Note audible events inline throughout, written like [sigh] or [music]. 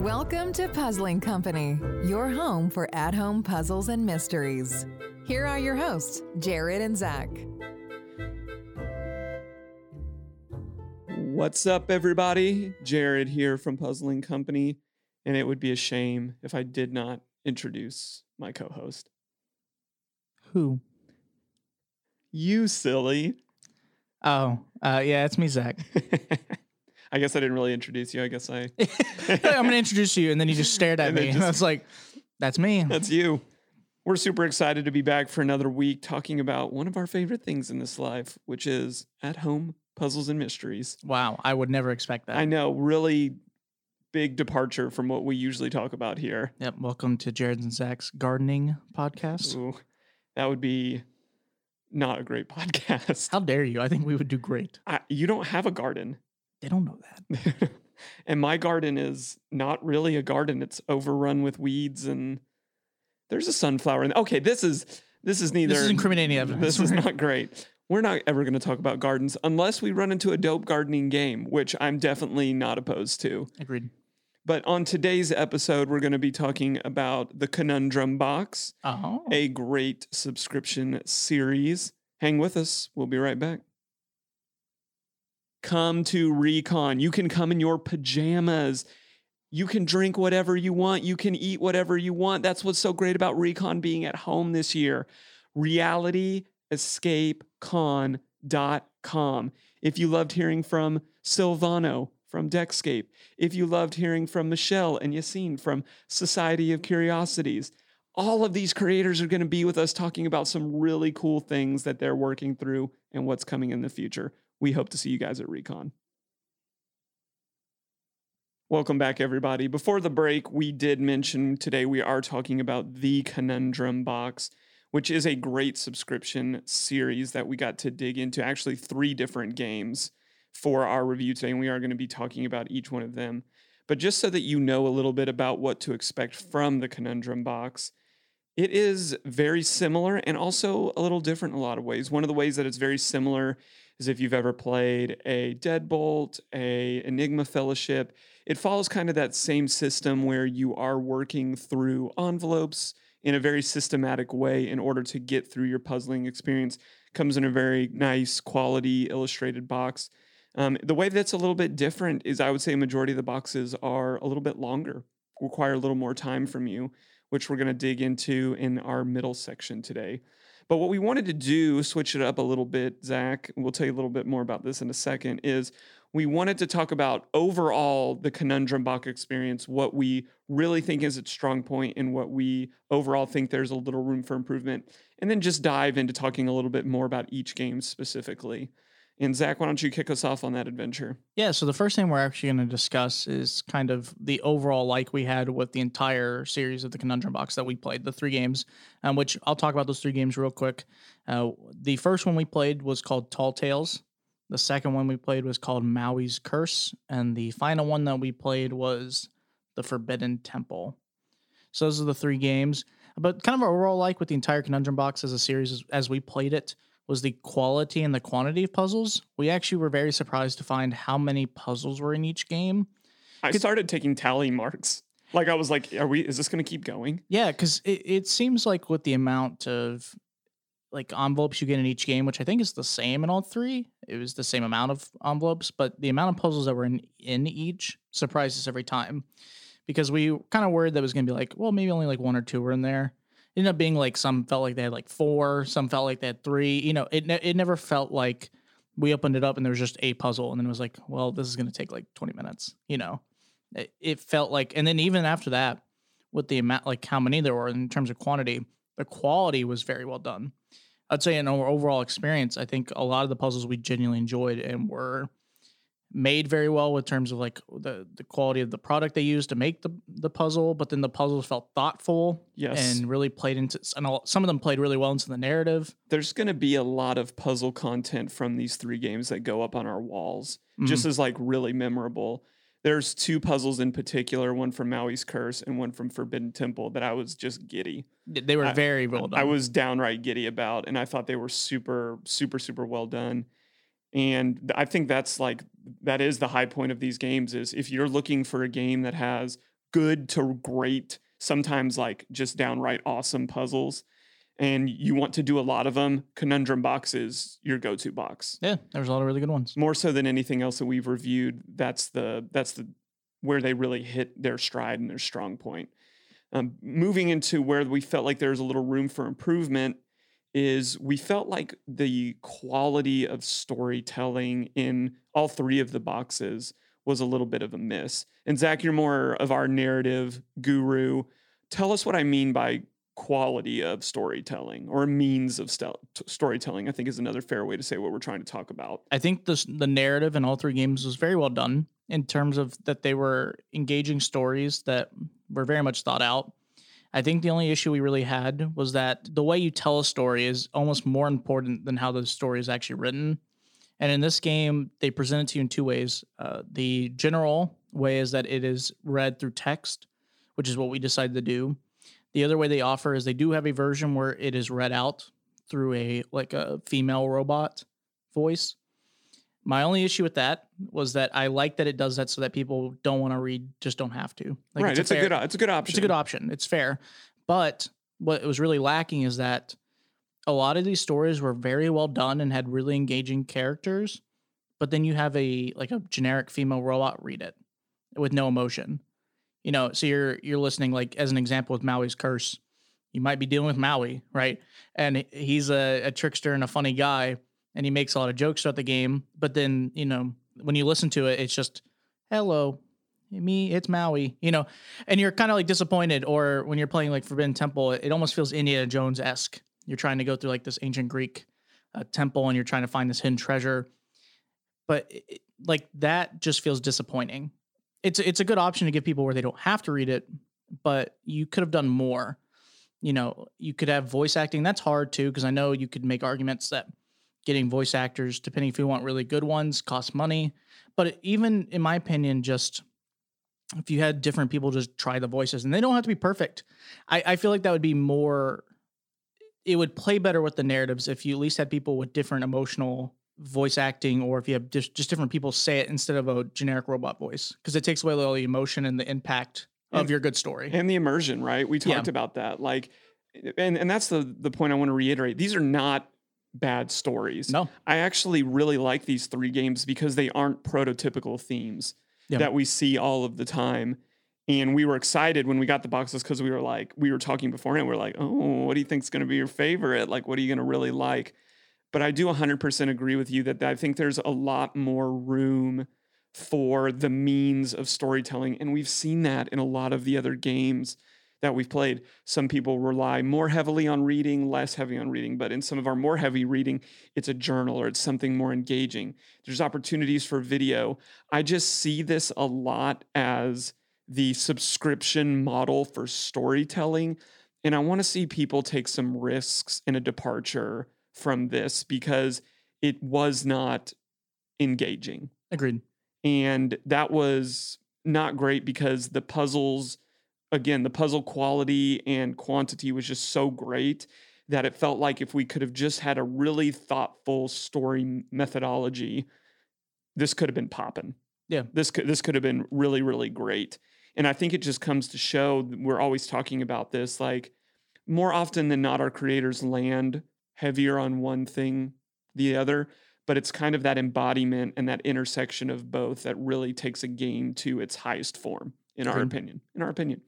Welcome to Puzzling Company, your home for at home puzzles and mysteries. Here are your hosts, Jared and Zach. What's up, everybody? Jared here from Puzzling Company, and it would be a shame if I did not introduce my co host. Who? You silly. Oh, uh, yeah, it's me, Zach. [laughs] I guess I didn't really introduce you. I guess I. [laughs] I'm going to introduce you, and then you just stared at And me. [laughs] just- I was like, that's me. That's you. We're super excited to be back for another week talking about one of our favorite things in this life, which is at home puzzles and mysteries. Wow, I would never expect that. I know, really big departure from what we usually talk about here. Yep, welcome to Jared and Zach's gardening podcast. Ooh, that would be not a great [laughs] podcast. How dare you? I think we would do great. I, you don't have a garden. They don't know that. [laughs] and my garden is not really a garden. It's overrun with weeds and there's a sunflower. In okay, this is this is neither This is incriminating evidence. This is [laughs] not great. We're not ever going to talk about gardens unless we run into a dope gardening game, which I'm definitely not opposed to. Agreed. But on today's episode, we're going to be talking about the Conundrum Box, Oh, a great subscription series. Hang with us. We'll be right back. Come to Recon. You can come in your pajamas. You can drink whatever you want. You can eat whatever you want. That's what's so great about Recon being at home this year. RealityEscapeCon.com. If you loved hearing from Silvano from Deckscape, if you loved hearing from Michelle and Yassine from Society of Curiosities, all of these creators are going to be with us talking about some really cool things that they're working through and what's coming in the future. We hope to see you guys at Recon. Welcome back, everybody. Before the break, we did mention today we are talking about the Conundrum Box, which is a great subscription series that we got to dig into. Actually, three different games for our review today, and we are going to be talking about each one of them. But just so that you know a little bit about what to expect from the Conundrum Box, it is very similar and also a little different in a lot of ways. One of the ways that it's very similar is if you've ever played a Deadbolt, a Enigma Fellowship, it follows kind of that same system where you are working through envelopes in a very systematic way in order to get through your puzzling experience. Comes in a very nice quality illustrated box. Um, the way that's a little bit different is I would say a majority of the boxes are a little bit longer, require a little more time from you, which we're going to dig into in our middle section today. But what we wanted to do, switch it up a little bit, Zach, we'll tell you a little bit more about this in a second, is we wanted to talk about overall the Conundrum Box experience, what we really think is its strong point, and what we overall think there's a little room for improvement, and then just dive into talking a little bit more about each game specifically. And Zach, why don't you kick us off on that adventure? Yeah, so the first thing we're actually going to discuss is kind of the overall like we had with the entire series of the Conundrum Box that we played, the three games, um, which I'll talk about those three games real quick. Uh, the first one we played was called Tall Tales. The second one we played was called Maui's Curse. And the final one that we played was The Forbidden Temple. So those are the three games. But kind of overall like with the entire Conundrum Box as a series as, as we played it was the quality and the quantity of puzzles. We actually were very surprised to find how many puzzles were in each game. I started taking tally marks. Like I was like, are we is this gonna keep going? Yeah, because it, it seems like with the amount of like envelopes you get in each game, which I think is the same in all three, it was the same amount of envelopes, but the amount of puzzles that were in in each surprised us every time. Because we kind of worried that it was gonna be like, well, maybe only like one or two were in there. Ended up being like some felt like they had like four, some felt like they had three. You know, it ne- it never felt like we opened it up and there was just a puzzle, and then it was like, well, this is gonna take like twenty minutes. You know, it, it felt like, and then even after that, with the amount, like how many there were in terms of quantity, the quality was very well done. I'd say in our overall experience, I think a lot of the puzzles we genuinely enjoyed and were made very well with terms of like the the quality of the product they used to make the the puzzle, but then the puzzles felt thoughtful Yes. and really played into and a- some of them played really well into the narrative. There's gonna be a lot of puzzle content from these three games that go up on our walls, just Mhm. as like really memorable. There's two puzzles in particular, one from Maui's Curse and one from Forbidden Temple, that I was just giddy. They were I- very well done. I was downright giddy about, and I thought they were super, super, super well done. And I think that's like that is the high point of these games is if you're looking for a game that has good to great, sometimes like just downright awesome puzzles, and you want to do a lot of them, Conundrum Box is your go-to box. yeah, there's a lot of really good ones. More so than anything else that we've reviewed, that's the that's the where they really hit their stride and their strong point. Um, moving into where we felt like there was a little room for improvement is we felt like the quality of storytelling in all three of the boxes was a little bit of a miss. And Zach, you're more of our narrative guru. Tell us what I mean by quality of storytelling or means of stel- t- storytelling. I think is another fair way to say what we're trying to talk about. I think this the narrative in all three games was very well done in terms of that they were engaging stories that were very much thought out. I think the only issue we really had was that the way you tell a story is almost more important than how the story is actually written. And in this game, they present it to you in two ways. Uh, the general way is that it is read through text, which is what we decided to do. The other way they offer is they do have a version where it is read out through a like a female robot voice. My only issue with that was that I like that it does that so that people don't want to read, just don't have to. Like right, it's, a, fair- good it's a good option. it's a good option. It's fair. But what it was really lacking is that a lot of these stories were very well done and had really engaging characters, but then you have a like a generic female robot read it with no emotion. You know, so you're you're listening like as an example with Maui's curse. You might be dealing with Maui, right? And he's a, a trickster and a funny guy, and he makes a lot of jokes throughout the game. But then, you know, when you listen to it, it's just, hello, me, it's Maui, you know, and you're kind of like disappointed. Or when you're playing like Forbidden Temple, it almost feels Indiana Jones esque. You're trying to go through like this ancient Greek uh, temple and you're trying to find this hidden treasure. But it- like that just feels disappointing. It's it's a good option to give people where they don't have to read it, but you could have done more. You know, you could have voice acting. That's hard too because I know you could make arguments that getting voice actors, depending if you want really good ones, costs money. But even in my opinion, just if you had different people just try the voices and they don't have to be perfect. I, I feel like that would be more it would play better with the narratives if you at least had people with different emotional voice acting or if you have just, just different people say it instead of a generic robot voice because it takes away all the emotion and the impact of And- your good story. and the immersion, right? We Yeah. talked about that. Like, and and that's the the point I want to reiterate. These are not bad stories. no, I actually really like these three games because they aren't prototypical themes Yeah. that we see all of the time. And we were excited when we got the boxes because we were like, we were talking beforehand. We are like, oh, what do you think is going to be your favorite? Like, what are you going to really like? But I do 100% agree with you that I think there's a lot more room for the means of storytelling. And we've seen that in a lot of the other games that we've played. Some people rely more heavily on reading, less heavy on reading. But in some of our more heavy reading, it's a journal or it's something more engaging. There's opportunities for video. I just see this a lot as the subscription model for storytelling. And I want to see people take some risks in a departure from this because it was not engaging. agreed. And that was not great because the puzzles, again, the puzzle quality and quantity was just so great that it felt like if we could have just had a really thoughtful story methodology, this could have been popping. Yeah. This could this could have been really, really great. And I think it just comes to show we're always talking about this. Like more often than not, our creators land heavier on one thing, the other but it's kind of that embodiment and that intersection of both that really takes a game to its highest form in our opinion in our opinion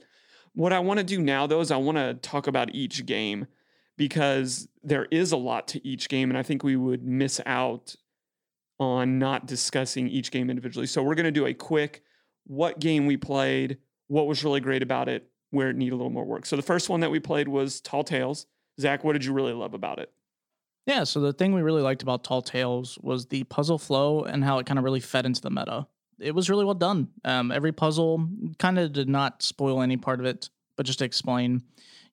what i want to do now though is i want to talk about each game because there is a lot to each game and i think we would miss out on not discussing each game individually. So we're going to do a quick what game we played what was really great about it where it needed a little more work. So the first one that we played was tall tales. Zach what did you really love about it? Yeah, so the thing we really liked about Tall Tales was the puzzle flow and how it kind of really fed into the meta. It was really well done. Um, every puzzle kind of did not spoil any part of it, but just to explain,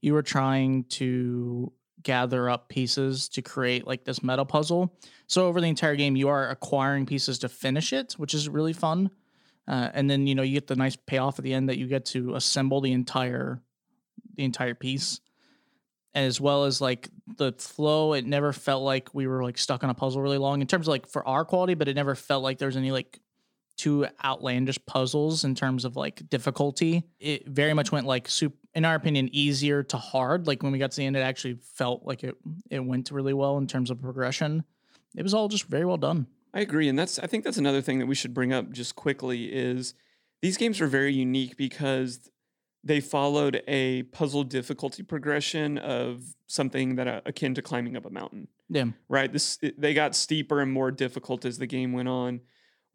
you were trying to gather up pieces to create like this meta puzzle. So over the entire game, you are acquiring pieces to finish it, which is really fun. Uh, and then you know you get the nice payoff at the end that you get to assemble the entire the entire piece as well as like the flow it never felt like we were like stuck on a puzzle really long in terms of like for our quality but it never felt like there's any like too outlandish puzzles in terms of like difficulty it very much went like soup in our opinion easier to hard like when we got to the end it actually felt like it it went really well in terms of progression it was all just very well done I agree, and that's I think that's another thing that we should bring up just quickly is these games are very unique because they followed a puzzle difficulty progression of something that uh, akin to climbing up a mountain. yeah Right? This it- they got steeper and more difficult as the game went on.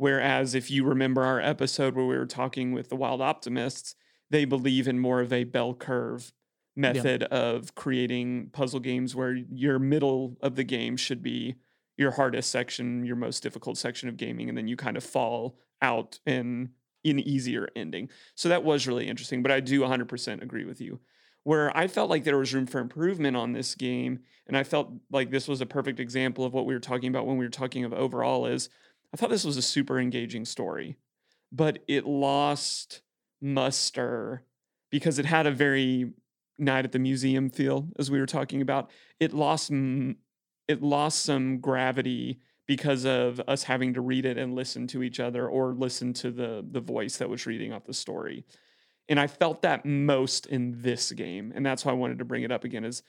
Whereas if you remember our episode where we were talking with the Wild Optimists, they believe in more of a bell curve method of creating puzzle games where your middle of the game should be your hardest section, your most difficult section of gaming, and then you kind of fall out in an easier ending. So that was really interesting. But I do 100% agree with you. Where I felt like there was room for improvement on this game, and I felt like this was a perfect example of what we were talking about when we were talking of overall is I thought this was a super engaging story, but it lost muster because it had a very night at the museum feel as we were talking about. It lost it lost some gravity because of us having to read it and listen to each other or listen to the the voice that was reading out the story. And I felt that most in this game, and that's why I wanted to bring it up again is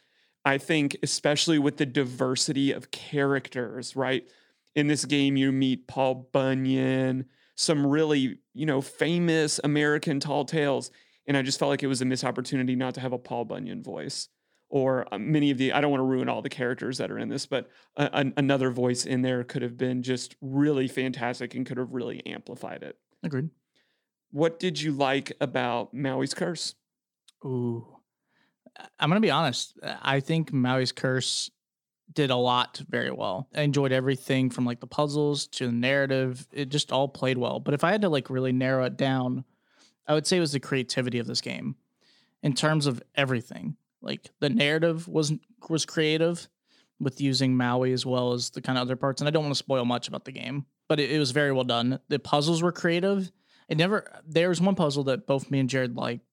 I think especially with the diversity of characters, right? In this game you meet Paul Bunyan, some really, you know, famous American tall tales, and I just felt like it was a missed opportunity not to have a Paul Bunyan voice or uh, many of the I don't want to ruin all the characters that are in this, but a, an, another voice in there could have been just really fantastic and could have really amplified it. agreed What did you like about Maui's Curse? Ooh. I'm going to be honest. I think Maui's Curse did a lot very well. I enjoyed everything from like the puzzles to the narrative. It just all played well. But if I had to like really narrow it down, I would say it was the creativity of this game in terms of everything. Like the narrative was was creative with using Maui as well as the kind of other parts. And I don't want to spoil much about the game, but it, it was very well done. The puzzles were creative. It never there was one puzzle that both me and Jared liked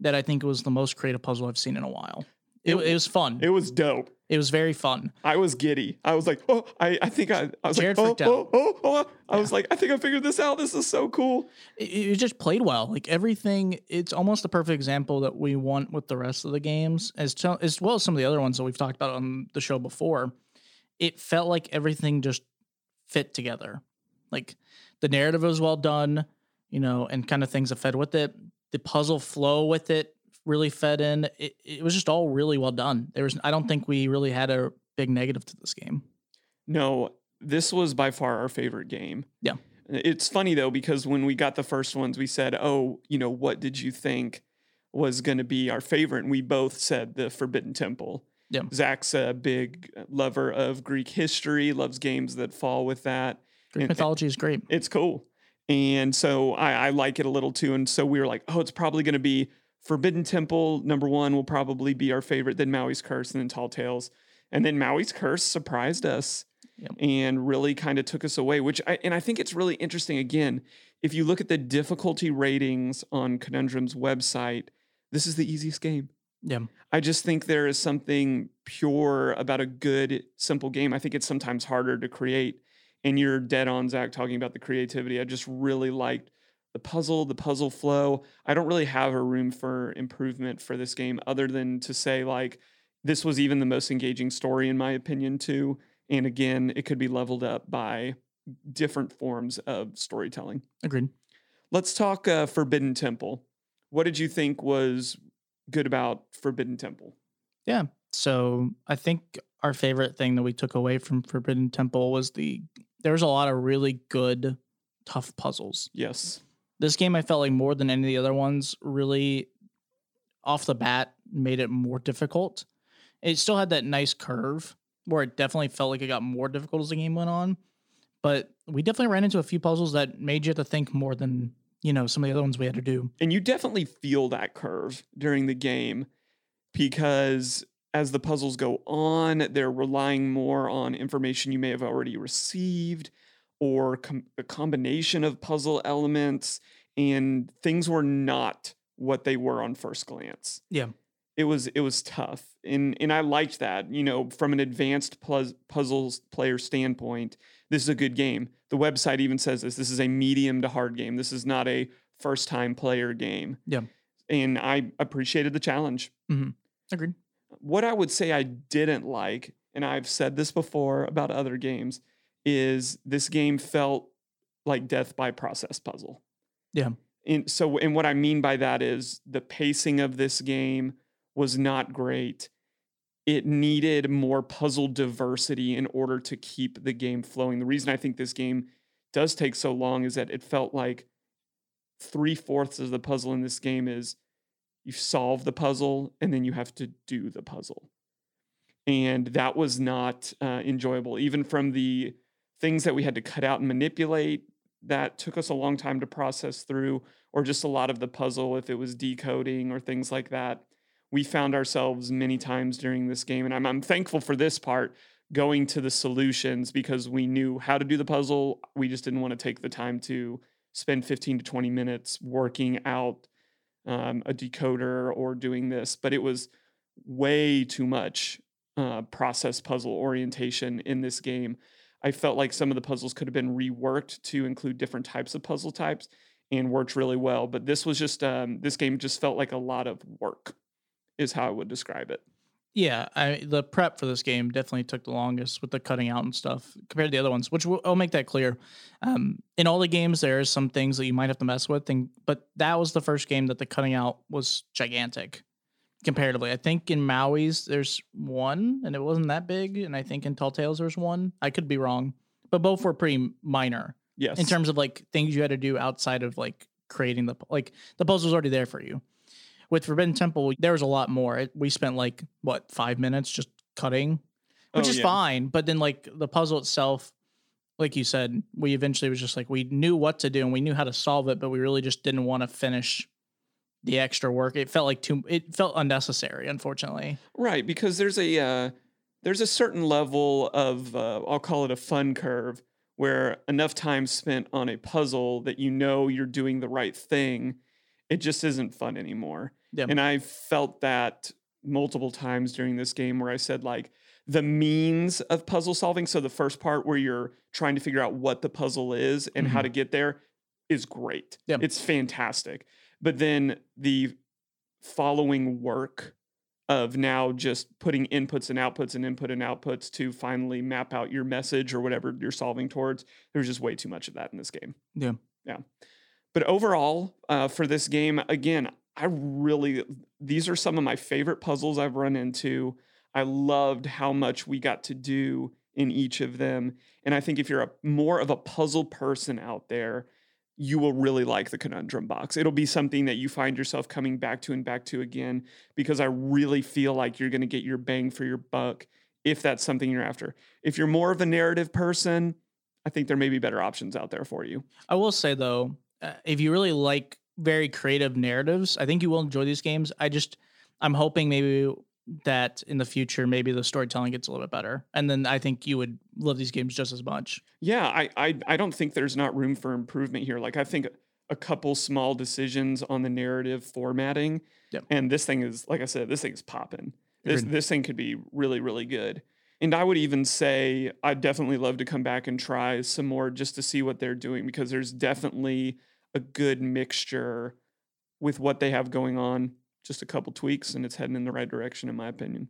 that I think was the most creative puzzle I've seen in a while. It, It- it was fun. It was dope. It was very fun. I was giddy. I was like, oh, I, I think I, I was Jared like, oh, oh, oh, oh. I Yeah. was like, I think I figured this out. This is so cool. It, it just played well. Like everything, it's almost a perfect example that we want with the rest of the games, as to, as well as some of the other ones that we've talked about on the show before. It felt like everything just fit together. Like the narrative was well done, you know, and kind of things that fed with it. The puzzle flow with it really fed in. It, it was just all really well done. There was, I don't think we really had a big negative to this game. No, this was by far our favorite game. Yeah. It's funny though, because when we got the first ones, we said, oh, you know, what did you think was going to be our favorite? And we both said the Forbidden Temple. Yeah. Zach's a big lover of Greek history, loves games that fall with that. Greek And- eh, mythology is great. It's cool. And so I, I like it a little too. And so we were like, oh, it's probably going to be Forbidden Temple. Number one will probably be our favorite, then Maui's Curse, and then Tall Tales. And then Maui's Curse surprised us Yep. and really kind of took us away, which I, and I think it's really interesting. Again, if you look at the difficulty ratings on Conundrum's website, this is the easiest game. Yeah. I just think there is something pure about a good, simple game. I think it's sometimes harder to create. And you're dead on, Zach, talking about the creativity. I just really liked the puzzle, the puzzle flow. I don't really have a room for improvement for this game other than to say, like, this was even the most engaging story, in my opinion, too. And again, it could be leveled up by different forms of storytelling. Agreed. Let's talk uh, Forbidden Temple. What did you think was good about Forbidden Temple? Yeah. So I think our favorite thing that we took away from Forbidden Temple was the there was a lot of really good, tough puzzles. Yes. This game I felt like more than any of the other ones really off the bat made it more difficult. It still had that nice curve where it definitely felt like it got more difficult as the game went on. But we definitely ran into a few puzzles that made you have to think more than, you know, some of the other ones we had to do. And you definitely feel that curve during the game because as the puzzles go on, they're relying more on information you may have already received or com- a combination of puzzle elements, and things were not what they were on first glance. Yeah. It was it was tough, and and I liked that. You know, from an advanced plus, puzzles player standpoint, this is a good game. The website even says this. This is a medium to hard game. This is not a first time player game. Yeah. And I appreciated the challenge. Mm-hmm. Agreed. What I would say I didn't like, and I've said this before about other games, is this game felt like death by process puzzle. Yeah. And so, and what I mean by that is the pacing of this game was not great. It needed more puzzle diversity in order to keep the game flowing. The reason I think this game does take so long is that it felt like three fourths of the puzzle in this game is you solve the puzzle and then you have to do the puzzle. And that was not uh, enjoyable, even from the things that we had to cut out and manipulate. That took us a long time to process through, or just a lot of the puzzle, if it was decoding or things like that. We found ourselves many times during this game, and I'm, I'm thankful for this part going to the solutions because we knew how to do the puzzle. We just didn't want to take the time to spend 15 to 20 minutes working out um, a decoder or doing this, but it was way too much uh, process puzzle orientation in this game. I felt like some of the puzzles could have been reworked to include different types of puzzle types and worked really well. But this was just um, this game just felt like a lot of work, is how I would describe it. Yeah, I, the prep for this game definitely took the longest with the cutting out and stuff compared to the other ones, which will, I'll make that clear. Um, in all the games, there are some things that you might have to mess with, and, but that was the first game that the cutting out was gigantic comparatively. I think in Maui's there's one, and it wasn't that big, and I think in Tall Tales there's one. I could be wrong, but both were pretty minor Yes. in terms of like things you had to do outside of like creating the like the puzzle was already there for you. With Forbidden Temple, there was a lot more. It, we spent like what five minutes just cutting, which Oh, is yeah. fine. But then like the puzzle itself, like you said, we eventually was just like we knew what to do and we knew how to solve it, but we really just didn't want to finish the extra work. It felt like too. It felt unnecessary, unfortunately. Right, because there's a uh, there's a certain level of uh, I'll call it a fun curve where enough time spent on a puzzle that you know you're doing the right thing, it just isn't fun anymore. Yeah. And I felt that multiple times during this game where I said like the means of puzzle solving. So the first part where you're trying to figure out what the puzzle is and how Mhm. to get there is great. Yeah. It's fantastic. But then the following work of now just putting inputs and outputs and input and outputs to finally map out your message or whatever you're solving towards. There's just way too much of that in this game. Yeah. Yeah. But overall, uh, for this game, again, I really, these are some of my favorite puzzles I've run into. I loved how much we got to do in each of them. And I think if you're a more of a puzzle person out there, you will really like the conundrum box. It'll be something that you find yourself coming back to and back to again because I really feel like you're going to get your bang for your buck if that's something you're after. If you're more of a narrative person, I think there may be better options out there for you. I will say though, uh, if you really like very creative narratives, I think you will enjoy these games. I just, I'm hoping maybe that in the future, maybe the storytelling gets a little bit better, and then I think you would love these games just as much. Yeah, I, I I don't think there's not room for improvement here. Like I think a couple small decisions on the narrative formatting, Yep. and this thing is like I said, this thing is popping. This this thing could be really really good. And I would even say I'd definitely love to come back and try some more just to see what they're doing because there's definitely a good mixture with what they have going on. Just a couple tweaks and it's heading in the right direction, in my opinion.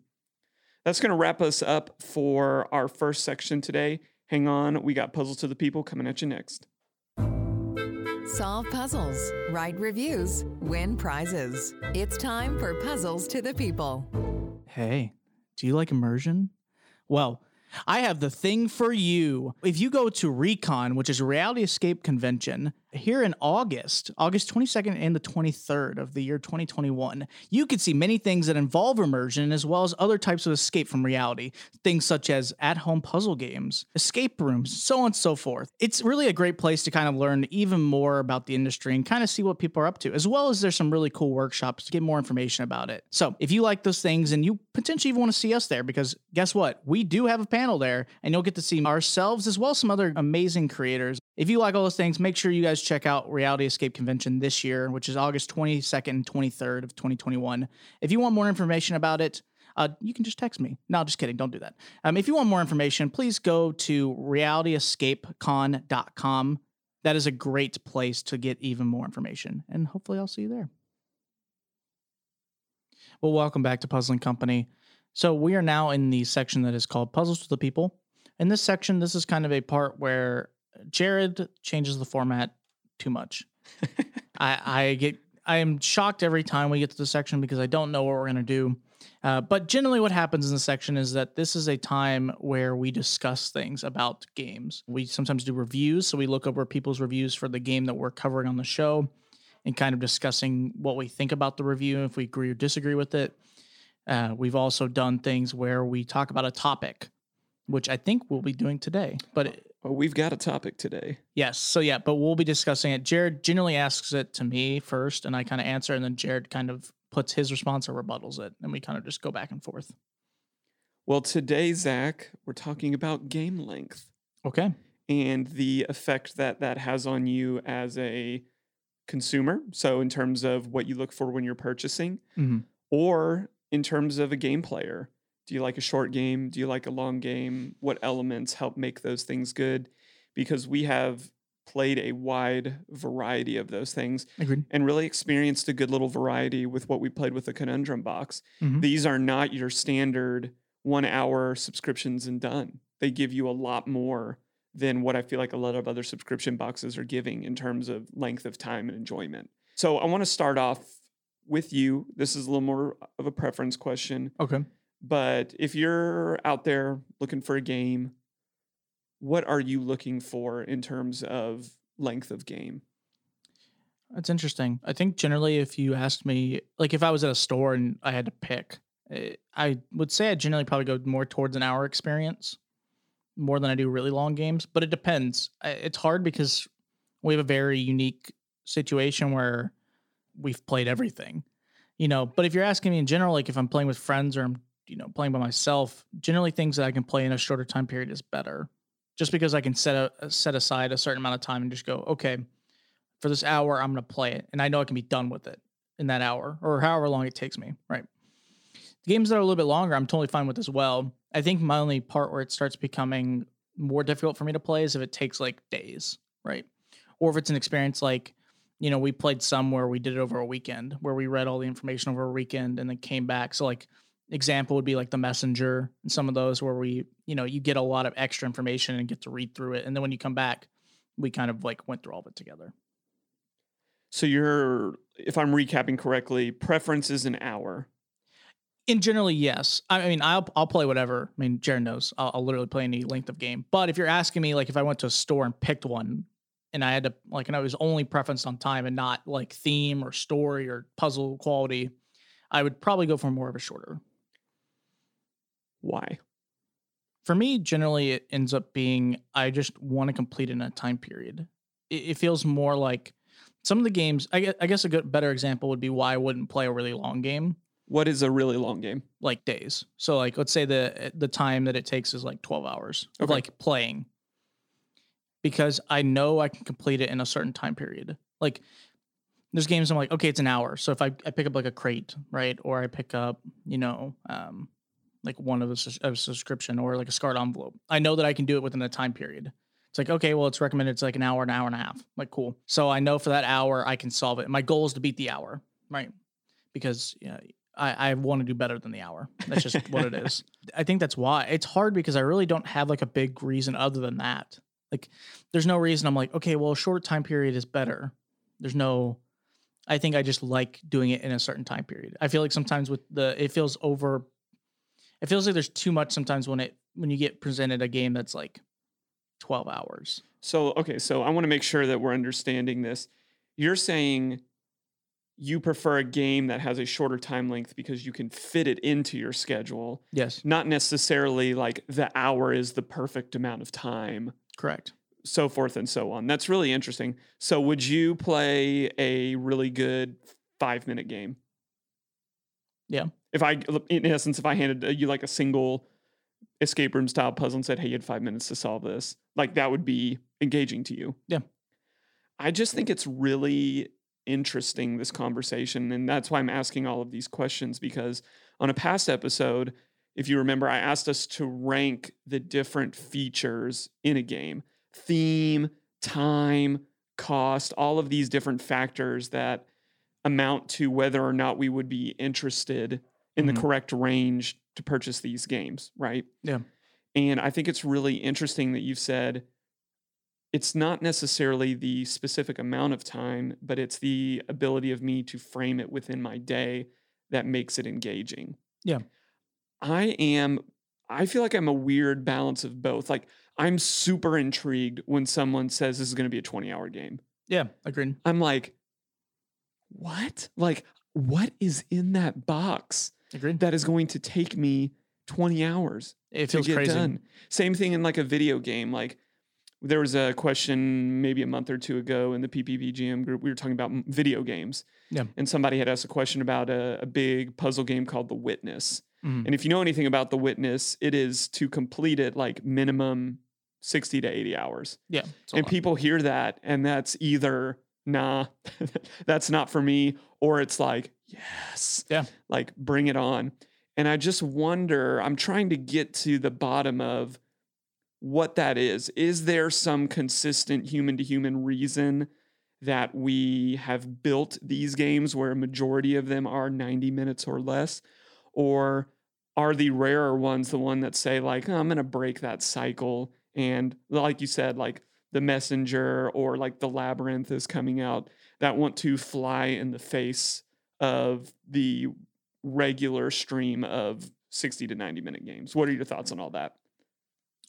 That's going to wrap us up for our first section today. Hang on, we got Puzzles to the People coming at you next. Solve puzzles, write reviews, win prizes. It's time for Puzzles to the People. Hey, do you like immersion? Well, I have the thing for you. If you go to Recon, which is a Reality Escape convention, here in August, August 22nd and the 23rd of the year 2021, you could see many things that involve immersion as well as other types of escape from reality. Things such as at home puzzle games, escape rooms, so on and so forth. It's really a great place to kind of learn even more about the industry and kind of see what people are up to, as well as there's some really cool workshops to get more information about it. So if you like those things and you potentially even want to see us there, because guess what? We do have a panel there and you'll get to see ourselves as well as some other amazing creators. If you like all those things, make sure you guys check out Reality Escape Convention this year, which is August 22nd and 23rd of 2021. If you want more information about it, uh, you can just text me. No, just kidding. Don't do that. Um, if you want more information, please go to realityescapecon.com. That is a great place to get even more information. And hopefully, I'll see you there. Well, welcome back to Puzzling Company. So, we are now in the section that is called Puzzles to the People. In this section, this is kind of a part where Jared changes the format too much. [laughs] I, I get I am shocked every time we get to the section because I don't know what we're gonna do. Uh, but generally, what happens in the section is that this is a time where we discuss things about games. We sometimes do reviews, so we look over people's reviews for the game that we're covering on the show, and kind of discussing what we think about the review, if we agree or disagree with it. Uh, we've also done things where we talk about a topic, which I think we'll be doing today. But Well, we've got a topic today. Yes. So yeah, but we'll be discussing it. Jared generally asks it to me first, and I kind of answer, and then Jared kind of puts his response or rebuttals it, and we kind of just go back and forth. Well, today, Zach, we're talking about game length Okay. and the effect that that has on you as a consumer. So, in terms of what you look for when you're purchasing, hmm or in terms of a game player. Do you like a short game? Do you like a long game? What elements help make those things good? Because we have played a wide variety of those things Agreed. and really experienced a good little variety with what we played with the Conundrum box. Mhm. These are not your standard one hour subscriptions and done. They give you a lot more than what I feel like a lot of other subscription boxes are giving in terms of length of time and enjoyment. So I want to start off with you. This is a little more of a preference question. Okay. But if you're out there looking for a game, what are you looking for in terms of length of game? That's interesting. I think generally, if you asked me, like if I was at a store and I had to pick, eh, I would say I generally probably go more towards an hour experience more than I do really long games. But it depends. It's hard because we have a very unique situation where we've played everything, you know. But if you're asking me in general, like if I'm playing with friends or I'm, you know, playing by myself, generally things that I can play in a shorter time period is better. Just because I can set a uh, set aside a certain amount of time and just go, okay, for this hour, I'm going to play it. And I know I can be done with it in that hour or however long it takes me. Right. The games that are a little bit longer, I'm totally fine with as well. I think my only part where it starts becoming more difficult for me to play is if it takes like days. Right. Or if it's an experience like, you know, we played some where we did it over a weekend, where we read all the information over a weekend and then came back. So, like, example would be like the messenger and some of those where we, you know, you get a lot of extra information and get to read through it. And then when you come back, we kind of like went through all of it together. So you're, if I'm recapping correctly, preference is an hour. In generally, yes. I mean, I'll I'll play whatever. I mean, Jared knows. I'll, I'll literally play any length of game. But if you're asking me, like, if I went to a store and picked one, and I had to like, and I was only preferenced on time and not like theme or story or puzzle quality, I would probably go for more of a shorter. Why? For me, generally, it ends up being I just want to complete in a time period. It, it feels more like some of the games. I guess, I guess a good better example would be why I wouldn't play a really long game. What is a really long game? like days. So like let's say the the time that it takes is like 12 hours of Okay. like playing. Because I know I can complete it in a certain time period. Like there's games I'm like, okay, it's an hour. So if I, I pick up like a crate, right? Or I pick up, you know, um like one of a, sus- a subscription or like a Scarlet envelope. I know that I can do it within a time period. It's like, okay, well, it's recommended it's like an hour, an hour and a half. Like, cool. So I know for that hour I can solve it. My goal is to beat the hour, right? Because yeah, I, I want to do better than the hour. That's just what it is. [laughs] I think that's why it's hard because I really don't have like a big reason other than that. Like, there's no reason I'm like, okay, well, a short time period is better. There's no, I think I just like doing it in a certain time period. I feel like sometimes with the, it feels over, it feels like there's too much sometimes when it, when you get presented a game that's like 12 hours. So, okay, so I want to make sure that we're understanding this. You're saying you prefer a game that has a shorter time length because you can fit it into your schedule, Yes, not necessarily like the hour is the perfect amount of time, correct. so forth and so on. That's really interesting. So, would you play a really good five minute game? Yeah. If I, in essence, if I handed you like a single escape room style puzzle and said, hey, you had five minutes to solve this, like that would be engaging to you. Yeah. I just think it's really interesting, this conversation. And that's why I'm asking all of these questions because on a past episode, if you remember, I asked us to rank the different features in a game theme, time, cost, all of these different factors that amount to whether or not we would be interested in Mhm. the correct range to purchase these games, right? Yeah. And I think it's really interesting that you've said it's not necessarily the specific amount of time, but it's the ability of me to frame it within my day that makes it engaging. Yeah. I am, I feel like I'm a weird balance of both. Like, I'm super intrigued when someone says this is going to be a 20 hour game. Yeah, agreed. I'm like, what? Like, what is in that box Agreed. that is going to take me 20 hours? It to feels get crazy. done. Same thing in like a video game. Like there was a question maybe a month or two ago in the PPPGM group. We were talking about m- video games. Yeah. And somebody had asked a question about a, a big puzzle game called The Witness. Mhm. And if you know anything about The Witness, it is to complete it like minimum 60 to 80 hours. Yeah, and people hear that and that's either nah, [laughs] that's not for me, or it's like, yes. Yeah. Like bring it on. And I just wonder, I'm trying to get to the bottom of what that is. Is there some consistent human to human reason that we have built these games where a majority of them are 90 minutes or less? Or are the rarer ones the one that say, like, "Oh, I'm going to break that cycle? And like you said, like the messenger or like the labyrinth is coming out that want to fly in the face of the regular stream of 60 to 90 minute games. What are your thoughts on all that?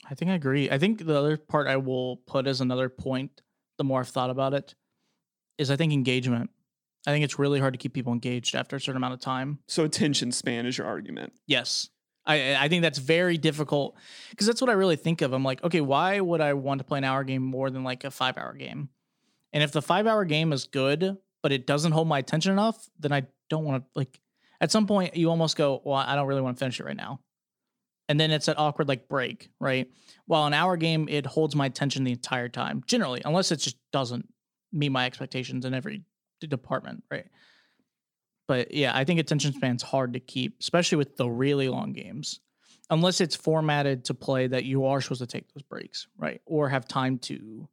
I think I agree. I think the other part I will put as another point, the more I've thought about it, is I think engagement. I think it's really hard to keep people engaged after a certain amount of time. So attention span is your argument. Yes. I I think that's very difficult because that's what I really think of. I'm like, okay, why would I want to play an hour game more than like a five hour game? And if the five hour game is good, but it doesn't hold my attention enough, then I don't want to like at some point you almost go, Well, I don't really want to finish it right now. And then it's that awkward like break, right? While an hour game, it holds my attention the entire time, generally, unless it just doesn't meet my expectations in every department, right? But yeah, I think attention mm-hmm. span's hard to keep, especially with the really long games, unless it's formatted to play that you are supposed to take those breaks, right? Or have time to,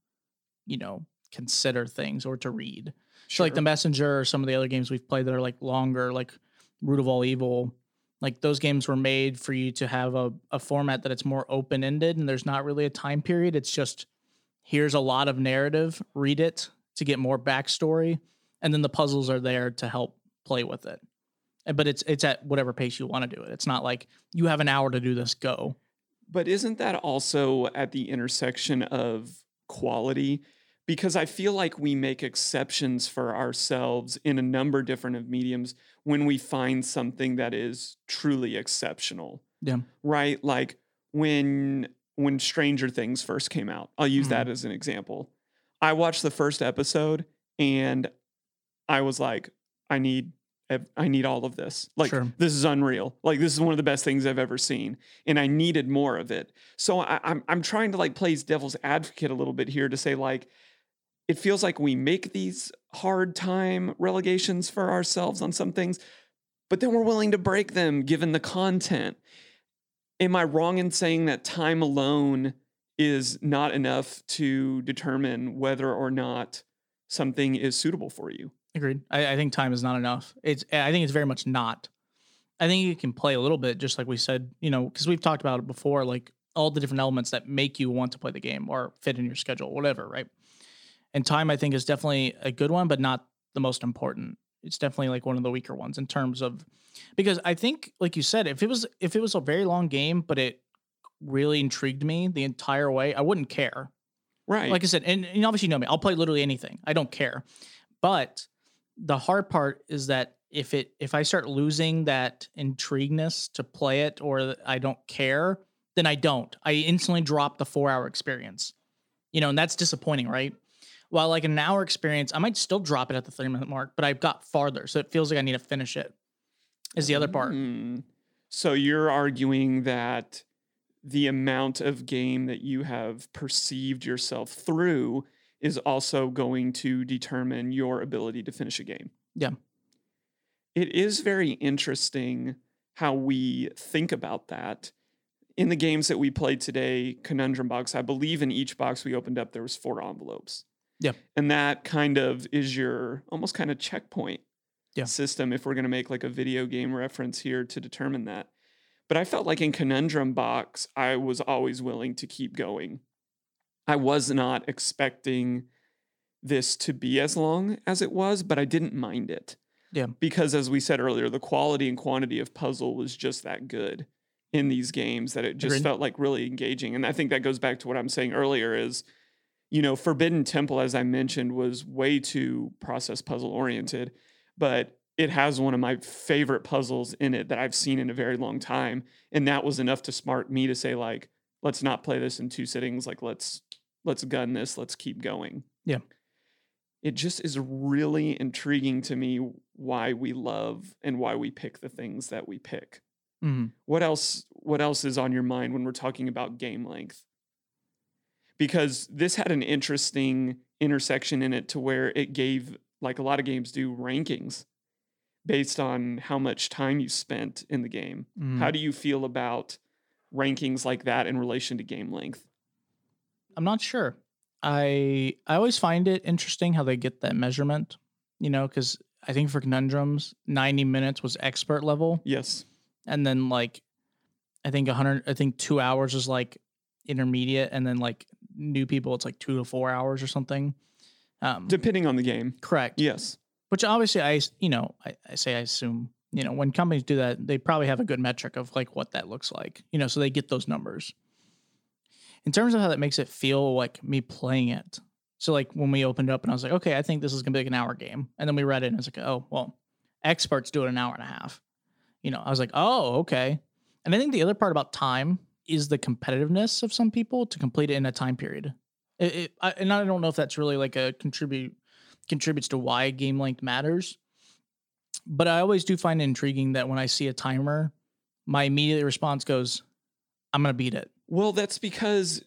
you know, consider things or to read. So like the messenger or some of the other games we've played that are like longer, like Root of All Evil, like those games were made for you to have a, a format that it's more open ended and there's not really a time period. It's just here's a lot of narrative, read it to get more backstory, and then the puzzles are there to help play with it. But it's it's at whatever pace you want to do it. It's not like you have an hour to do this, go. But isn't that also at the intersection of quality? Because I feel like we make exceptions for ourselves in a number different of mediums when we find something that is truly exceptional. Yeah. Right? Like when when Stranger Things first came out. I'll use that mm-hmm. as an example. I watched the first episode and I was like, I need I need all of this. Like Sure. this is unreal. Like this is one of the best things I've ever seen, and I needed more of it. So I, I'm I'm trying to like play devil's advocate a little bit here to say like, it feels like we make these hard time relegations for ourselves on some things, but then we're willing to break them given the content. Am I wrong in saying that time alone is not enough to determine whether or not something is suitable for you? Agreed. I, I think time is not enough. It's I think it's very much not. I think you can play a little bit, just like we said, you know, because we've talked about it before, like all the different elements that make you want to play the game or fit in your schedule, whatever, right? And time, I think, is definitely a good one, but not the most important. It's definitely like one of the weaker ones in terms of because I think, like you said, if it was if it was a very long game, but it really intrigued me the entire way, I wouldn't care. Right. Like I said, and, and obviously you know me, I'll play literally anything. I don't care. But the hard part is that if it if I start losing that intrigueness to play it or I don't care, then I don't. I instantly drop the four hour experience. You know, and that's disappointing, right? While like an hour experience, I might still drop it at the 30 minute mark, but I've got farther. So it feels like I need to finish it. Is the other part. Mm. So you're arguing that the amount of game that you have perceived yourself through is also going to determine your ability to finish a game. Yeah. It is very interesting how we think about that. In the games that we played today, Conundrum Box, I believe in each box we opened up there was four envelopes. Yeah. And that kind of is your almost kind of checkpoint Yeah. system if we're going to make like a video game reference here to determine that. But I felt like in Conundrum Box, I was always willing to keep going. I was not expecting this to be as long as it was, but I didn't mind it. Yeah. Because as we said earlier, the quality and quantity of puzzle was just that good in these games that it just Agreed. felt like really engaging. And I think that goes back to what I'm saying earlier is, you know, Forbidden Temple, as I mentioned, was way too process puzzle oriented, but it has one of my favorite puzzles in it that I've seen in a very long time. And that was enough to smart me to say, like, let's not play this in two sittings. Like, let's let's gun this, let's keep going. Yeah. It just is really intriguing to me why we love and why we pick the things that we pick. Mhm. What else what else is on your mind when we're talking about game length? Because this had an interesting intersection in it to where it gave like a lot of games do rankings based on how much time you spent in the game. Mhm. How do you feel about rankings like that in relation to game length? I'm not sure. I I always find it interesting how they get that measurement, you know, because I think for conundrums, 90 minutes was expert level, Yes. and then like I think 100, I think two hours is like intermediate, and then like new people, it's like two to four hours or something. Um, Depending on the game. correct. Yes. Which obviously I you know, I, I say I assume, you know, when companies do that, they probably have a good metric of like what that looks like, you know, so they get those numbers. In terms of how that makes it feel like me playing it. So like when we opened up and I was like, okay, I think this is gonna be like an hour game. And then we read it and it's like, oh, well, experts do it an hour and a half. You know, I was like, oh, okay. And I think the other part about time is the competitiveness of some people to complete it in a time period. It, it, I, and I don't know if that's really like a contribute contributes to why game length matters. But I always do find it intriguing that when I see a timer, my immediate response goes, I'm to beat it. Well, that's because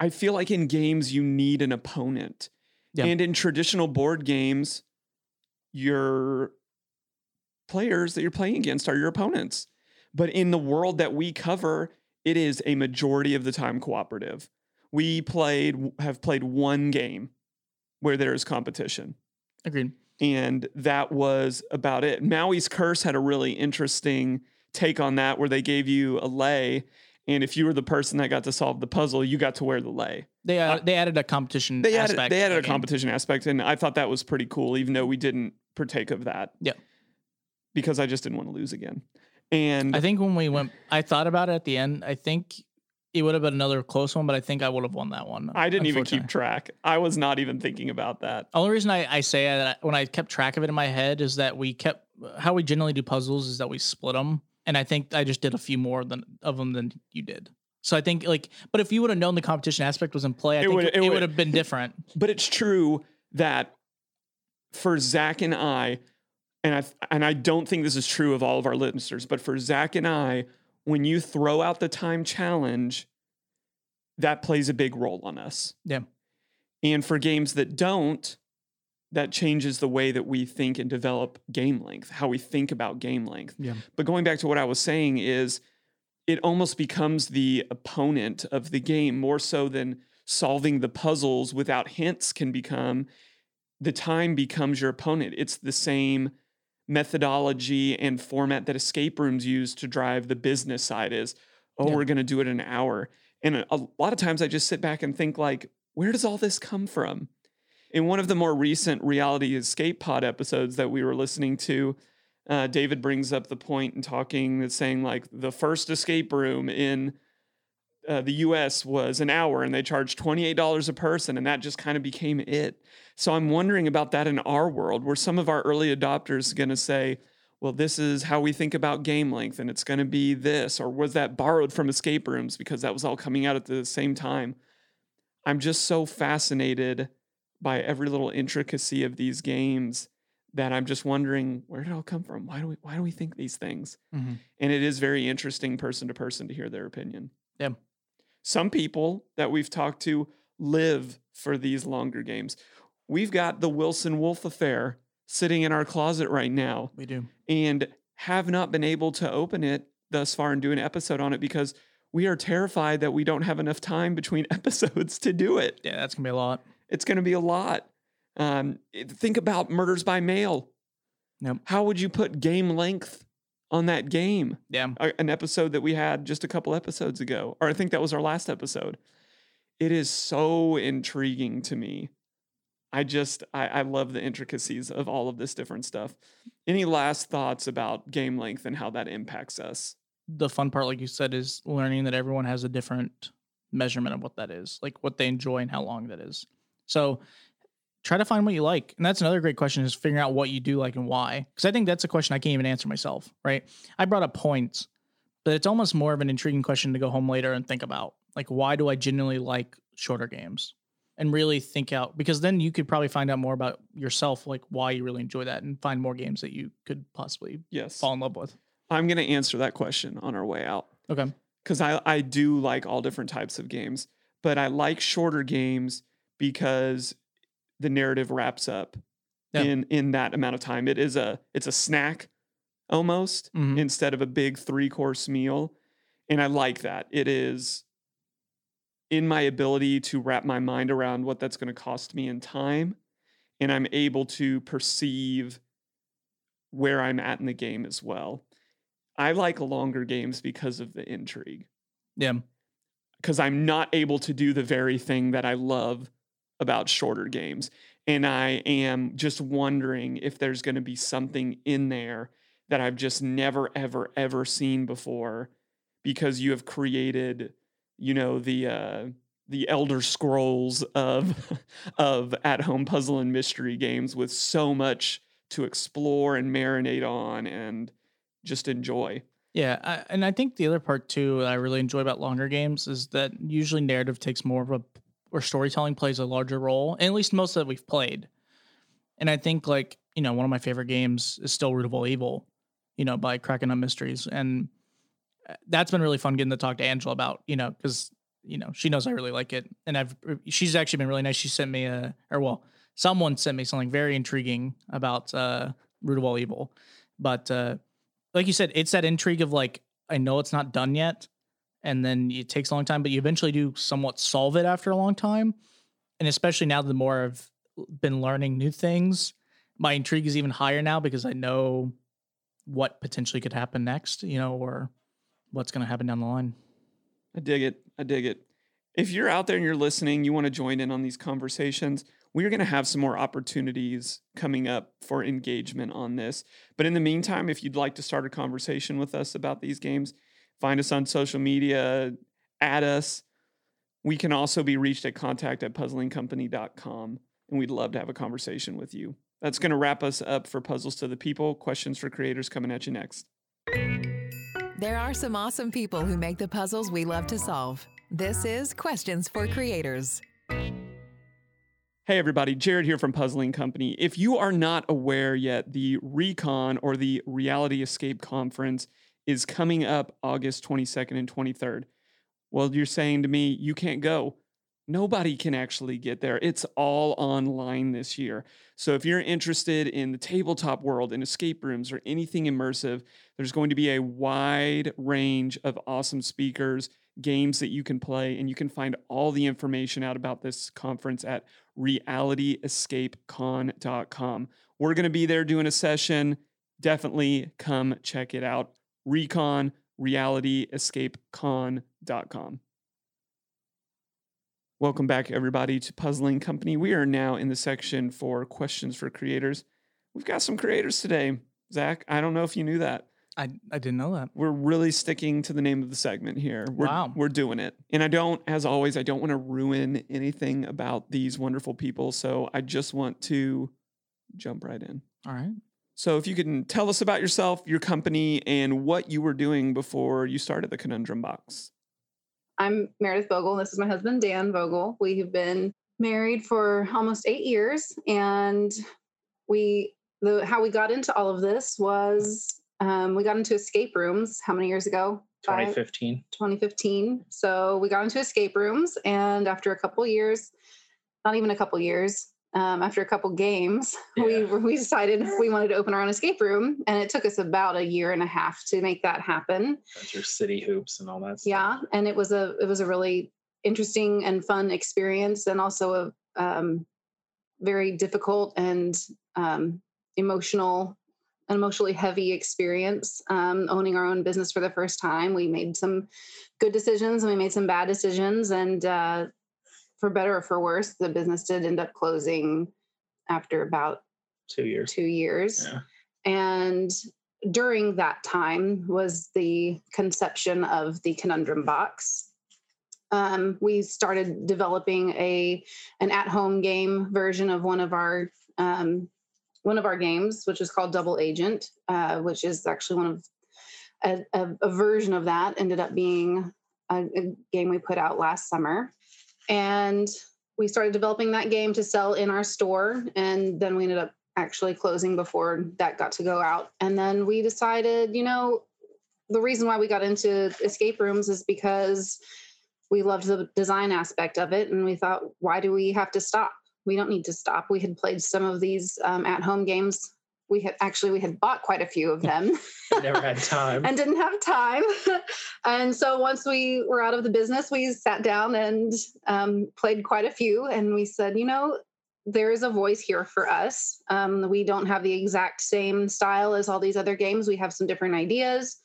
I feel like in games you need an opponent. Yeah. And in traditional board games, your players that you're playing against are your opponents. But in the world that we cover, it is a majority of the time cooperative. We played have played one game where there is competition. Agreed. and that was about it. Maui's Curse had a really interesting take on that, where they gave you a lei, and if you were the person that got to solve the puzzle, you got to wear the lei. They uh, they added a competition. They added aspect they added a game. competition aspect, and I thought that was pretty cool, even though we didn't partake of that. Yeah. because I just didn't want to lose again. And I think when we went, I thought about it at the end. I think it would have been another close one, but I think I would have won that one. I didn't even keep track. I was not even thinking about that. Only reason I, I say that when I kept track of it in my head is that we kept how we generally do puzzles is that we split them, and I think I just did a few more than of them than you did. So I think like, but if you would have known the competition aspect was in play, I It think would- it, it would would- have been [laughs] different. But it's true that for Zach and I, and I and I don't think this is true of all of our listeners, but for Zach and I, when you throw out the time challenge, that plays a big role on us. Yeah. And for games that don't, that changes the way that we think and develop game length, how we think about game length. Yeah. But going back to what I was saying is it almost becomes the opponent of the game more so than solving the puzzles without hints can become the time becomes your opponent. It's the same methodology and format that escape rooms use to drive the business side is, oh, Yeah. we're going to do it in an hour. And a, a lot of times I just sit back and think like, where does all this come from? In one of the more recent reality escape pod episodes that we were listening to, uh, David brings up the point in talking that's saying like the first escape room in uh, the US was an hour and they charged $28 a person, and that just kind of became it. So I'm wondering about that in our world, where some of our early adopters going to say, well, this is how we think about game length, and it's going to be this, or was that borrowed from escape rooms because that was all coming out at the same time? I'm just so fascinated by every little intricacy of these games that I'm just wondering where did it all come from? Why do we why do we think these things? Mhm. And it is very interesting person to person to hear their opinion. Yeah. Some people that we've talked to live for these longer games. We've got the Wilson Wolf affair sitting in our closet right now We do. and have not been able to open it thus far and do an episode on it because we are terrified that we don't have enough time between [laughs] episodes to do it. Yeah, that's gonna be a lot. It's going to be a lot. Um, think about murders by mail. Yep. How would you put game length on that game? Yeah. A- an episode that we had just a couple episodes ago, or I think that was our last episode. It is so intriguing to me. I just, I, I love the intricacies of all of this different stuff. Any last thoughts about game length and how that impacts us? the fun part, like you said, is learning that everyone has a different measurement of what that is, like what they enjoy and how long that is. So try to find what you like. And that's another great question is figuring out what you do like and why. Because I think that's a question I can't even answer myself, right? I brought up points, but it's almost more of an intriguing question to go home later and think about. Like, why do I genuinely like shorter games? And really think out because then you could probably find out more about yourself, like why you really enjoy that, and find more games that you could possibly Yes. fall in love with. I'm to answer that question on our way out. Okay. because I, I do like all different types of games, but I like shorter games because the narrative wraps up Yeah. in in that amount of time. It is a it's a snack almost Mhm. instead of a big three course meal, and I like that. It is in my ability to wrap my mind around what that's going to cost me in time, and I'm able to perceive where I'm at in the game as well. I like longer games because of the intrigue. Yeah. Because I'm not able to do the very thing that I love about shorter games. And I am just wondering if there's going to be something in there that I've just never, ever, ever seen before because you have created, you know, the, uh, the elder scrolls of [laughs] of at-home puzzle and mystery games with so much to explore and marinate on and just enjoy. Yeah, I, and I think the other part too I really enjoy about longer games is that usually narrative takes more of a or storytelling plays a larger role, and at least most that we've played. And I think like you know one of my favorite games is still Root of All Evil, you know by Cracking Up Mysteries, and uh, that's been really fun getting to talk to Angela about you know because you know she knows I really like it, and I've she's actually been really nice. She sent me a or well someone sent me something very intriguing about uh, Root of All Evil, but. uh like you said, it's that intrigue of like, I know it's not done yet. And then it takes a long time, but you eventually do somewhat solve it after a long time. And especially now, the more I've been learning new things, my intrigue is even higher now because I know what potentially could happen next, you know, or what's going to happen down the line. I dig it. I dig it. If you're out there and you're listening, you want to join in on these conversations, we're going to have some more opportunities coming up for engagement on this. But in the meantime, if you'd like to start a conversation with us about these games, find us on social media, add us. We can also be reached at contact at puzzlingcompany.com, and we'd love to have a conversation with you. That's going to wrap us up for Puzzles to the People. Questions for creators coming at you next. There are some awesome people who make the puzzles we love to solve. This is Questions for Creators. Hey everybody, Jared here from Puzzling Company. If you are not aware yet, the Recon or the Reality Escape Conference is coming up August 22nd and 23rd. Well, you're saying to me, you can't go. Nobody can actually get there. It's all online this year. So if you're interested in the tabletop world, in escape rooms, or anything immersive, there's going to be a wide range of awesome speakers, games that you can play, and you can find all the information out about this conference at realityescapecon.com. We're going to be there doing a session. Definitely come check it out. Recon realityescapecon.com. Welcome back, everybody, to Puzzling Company. We are now in the section for questions for creators. We've got some creators today. Zach, I don't know if you knew that. I I didn't know that. We're really sticking to the name of the segment here. We're, Wow. We're doing it. And I don't, as always, I don't want to ruin anything about these wonderful people. So I just want to jump right in. All right. So if you can tell us about yourself, your company, and what you were doing before you started the Conundrum Box. I'm Meredith Vogel. This is my husband, Dan Vogel. We have been married for almost eight years, and we the how we got into all of this was um, we got into escape rooms. How many years ago? Five? 2015. 2015. So we got into escape rooms, and after a couple years, not even a couple years, um, after a couple games, [laughs] we Yeah. we decided we wanted to open our own escape room, and it took us about a year and a half to make that happen. That's your city hoops and all that stuff. Yeah, and it was a it was a really interesting and fun experience, and also a um, very difficult and um, emotional, an emotionally heavy experience. Um, owning our own business for the first time, we made some good decisions and we made some bad decisions, and uh, for better or for worse, the business did end up closing after about Two years. two years. Yeah. And during that time was the conception of the conundrum box. Um, we started developing a an at-home game version of one of our um, one of our games, which is called Double Agent, uh, which is actually one of a, a, a version of that ended up being a, a game we put out last summer, and we started developing that game to sell in our store, and then we ended up actually closing before that got to go out. And then we decided, you know, the reason why we got into escape rooms is because we loved the design aspect of it. And we thought, why do we have to stop? We don't need to stop. We had played some of these um, at home games. We had actually we had bought quite a few of them [laughs] Never had time. [laughs] and didn't have time. [laughs] and so once we were out of the business, we sat down and um, played quite a few. And we said, you know, there is a voice here for us. Um, we don't have the exact same style as all these other games. We have some different ideas.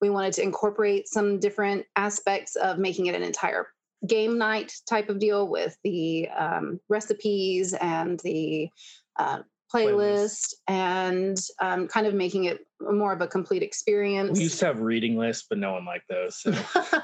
We wanted to incorporate some different aspects of making it an entire game night type of deal with the um, recipes and the uh, playlist and um, kind of making it more of a complete experience We used to have reading lists, but no one liked those. So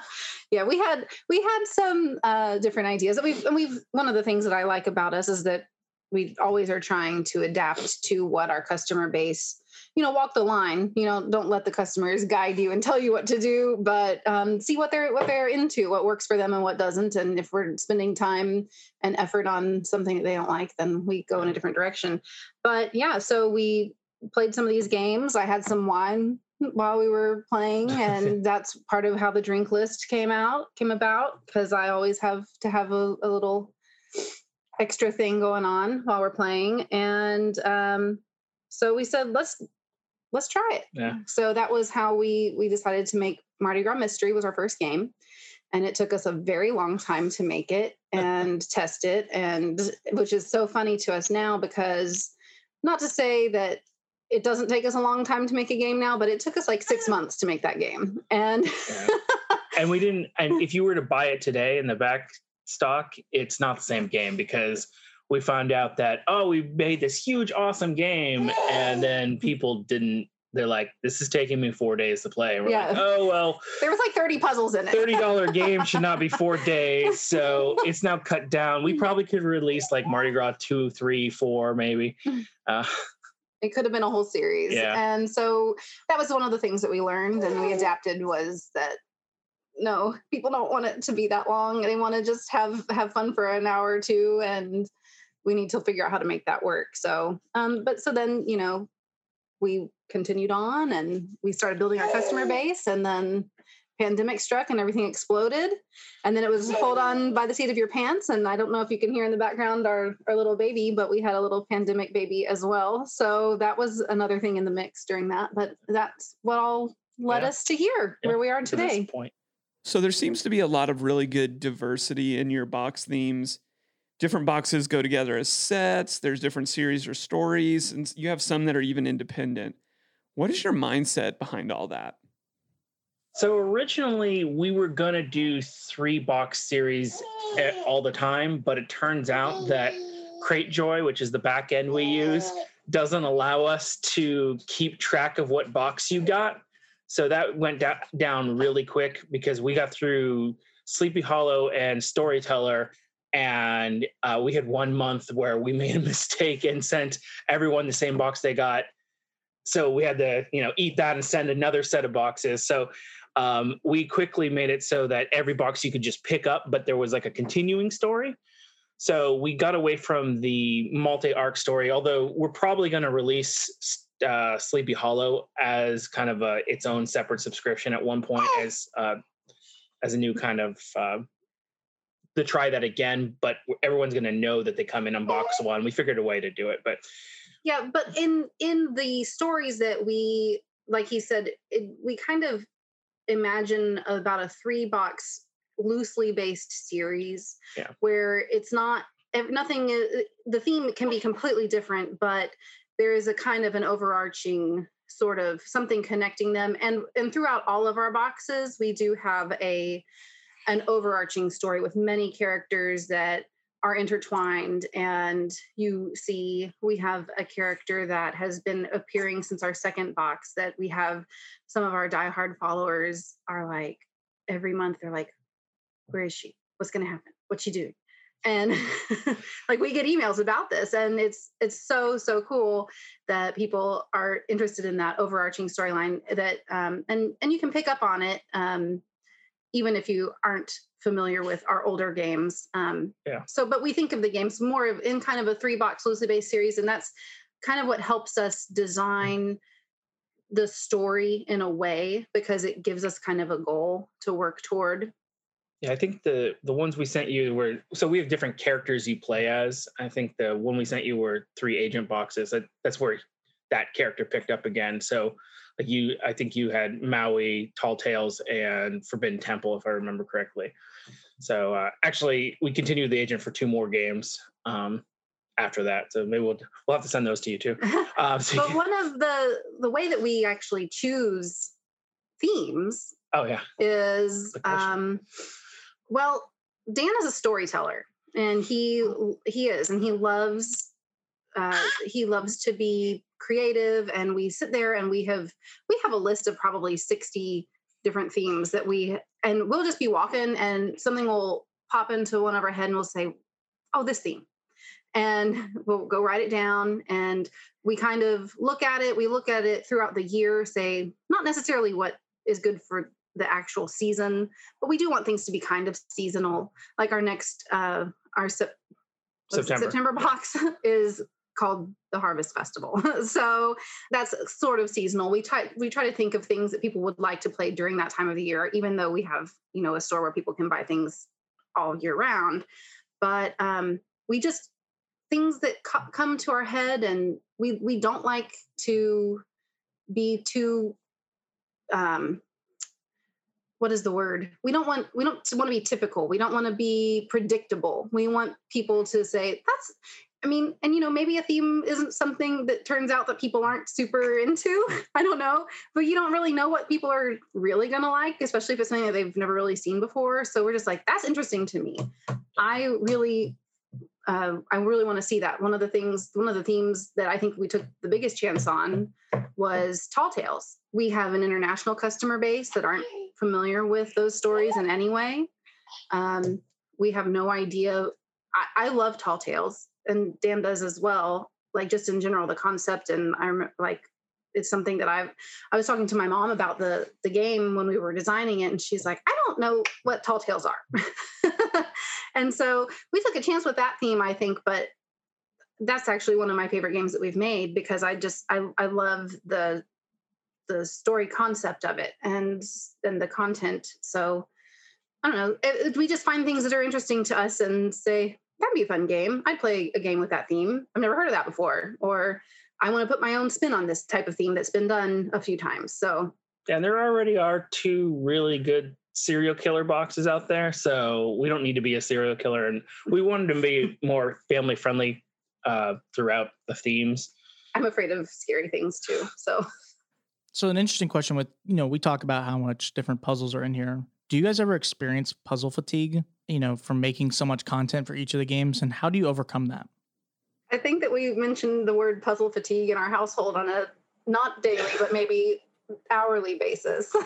[laughs] yeah, we had we had some uh, different ideas. We've and we've one of the things that I like about us is that we always are trying to adapt to what our customer base. You know, walk the line. You know, don't let the customers guide you and tell you what to do, but um, see what they're what they're into, what works for them and what doesn't. And if we're spending time and effort on something that they don't like, then we go in a different direction. But yeah, so we played some of these games. I had some wine while we were playing [laughs] and that's part of how the drink list came out came about because i always have to have a, a little extra thing going on while we're playing and um, so we said let's let's try it yeah. so that was how we we decided to make mardi gras mystery was our first game and it took us a very long time to make it [laughs] and test it and which is so funny to us now because not to say that it doesn't take us a long time to make a game now but it took us like six [laughs] months to make that game and Yeah. and we didn't and if you were to buy it today in the back stock, it's not the same game because we found out that oh, we made this huge awesome game and then [laughs] people didn't they're like, this is taking me four days to play. And we're like, Yeah. oh well, there was like 30 puzzles in it thirty dollar game should not be four [laughs] days, so it's now cut down. We probably could release like Mardi Gras two, three, four, maybe. [laughs] Uh, it could have been a whole series Yeah. and so that was one of the things that we learned and we adapted was that no people don't want it to be that long. They want to just have have fun for an hour or two and we need to figure out how to make that work. So um but so then you know we continued on and we started building our customer base and then pandemic struck and everything exploded. And then it was hold on by the seat of your pants and i don't know if you can hear in the background our, our little baby but we had a little pandemic baby as well. So that was another thing in the mix during that but that's what all led Yeah. us to here Yeah, where we are to this today. point. So there seems to be a lot of really good diversity in your box themes. Different boxes go together as sets, there's different series or stories, and you have some that are even independent. What is your mindset behind all that? So originally we were gonna do three box series all the time, but it turns out that CrateJoy, which is the back end we use, doesn't allow us to keep track of what box you got. So that went da- down really quick because we got through Sleepy Hollow and Storyteller, and uh, we had one month where we [laughs] made a mistake and sent everyone the same box they got. So we had to, you know, eat that and send another set of boxes. So um, we quickly made it so that every box you could just pick up, but there was like a continuing story. So we got away from the multi-arc story, although we're probably going to release uh, Sleepy Hollow as kind of a its own separate subscription at one point as uh, as a new kind of uh, to try that again. But everyone's going to know that they come in on box one. We figured a way to do it, but yeah but in in the stories that we like he said it, we kind of imagine about a three box loosely based series Yeah. where it's not nothing the theme can be completely different but there is a kind of an overarching sort of something connecting them. And and throughout all of our boxes we do have a an overarching story with many characters that are intertwined. And you see we have a character that has been appearing since our second box that we have some of our diehard followers are like every month they're like where is she? What's going to happen? What's she doing and [laughs] like we get emails about this and it's it's so so cool that people are interested in that overarching storyline that um and and you can pick up on it um even if you aren't familiar with our older games um Yeah. so but we think of the games more of in kind of a three box loosely based series and that's kind of what helps us design the story in a way because it gives us kind of a goal to work toward Yeah, I think the the ones we sent you were so we have different characters you play as. I think the one we sent you were three agent boxes. That, that's where that character picked up again. So like you, I think you had Maui, Tall Tales, and Forbidden Temple, if I remember correctly. So uh, actually, we continued the agent for two more games um, after that. So maybe we'll we'll have to send those to you too. [laughs] Um, [laughs] so but one of the the way that we actually choose themes oh yeah, is um well dan is a storyteller and he he is and he loves uh [gasps] he loves to be creative and we sit there and we have we have a list of probably 60 different themes that we and we'll just be walking and something will pop into one of our head and we'll say oh this theme. And [laughs] we'll go write it down and we kind of look at it we look at it throughout the year say not necessarily what is good for the actual season but we do want things to be kind of seasonal. Like our next uh our it, September. september box [laughs] is called the harvest festival. [laughs] So that's sort of seasonal. We try we try to think of things that people would like to play during that time of the year even though we have you know a store where people can buy things all year round. But um we just things that co- come to our head and we we don't like to be too um what is the word? We don't want we don't want to be typical. We don't want to be predictable. We want people to say that's i mean and you know maybe a theme isn't something that turns out that people aren't super into [laughs] i don't know but you don't really know what people are really going to like especially if it's something that they've never really seen before. So we're just like that's interesting to me. I really uh, I really want to see that. One of the things, one of the themes that I think we took the biggest chance on was Tall Tales. We have an international customer base that aren't familiar with those stories in any way. Um, we have no idea. I, I love Tall Tales, and Dan does as well. Like just in general, the concept, and I remember like it's something that I've. I was talking to my mom about the the game when we were designing it, and she's like, "I don't know what Tall Tales are." [laughs] and so we took a chance with that theme, I think, but that's actually one of my favorite games that we've made because I just I I love the the story concept of it and and the content. So I don't know. It, it- we just find things that are interesting to us and say that'd be a fun game. I'd play a game with that theme. I've never heard of that before, or I want to put my own spin on this type of theme that's been done a few times. So and there already are two really good serial killer boxes out there so we don't need to be a serial killer and we wanted to be [laughs] more family friendly uh, throughout the themes I'm afraid of scary things too. So So an interesting question with you know we talk about how much different puzzles are in here. Do you guys ever experience puzzle fatigue? You know, from making so much content for each of the games, and how do you overcome that? I think that we mentioned the word puzzle fatigue in our household on a not daily, but maybe hourly basis. [laughs]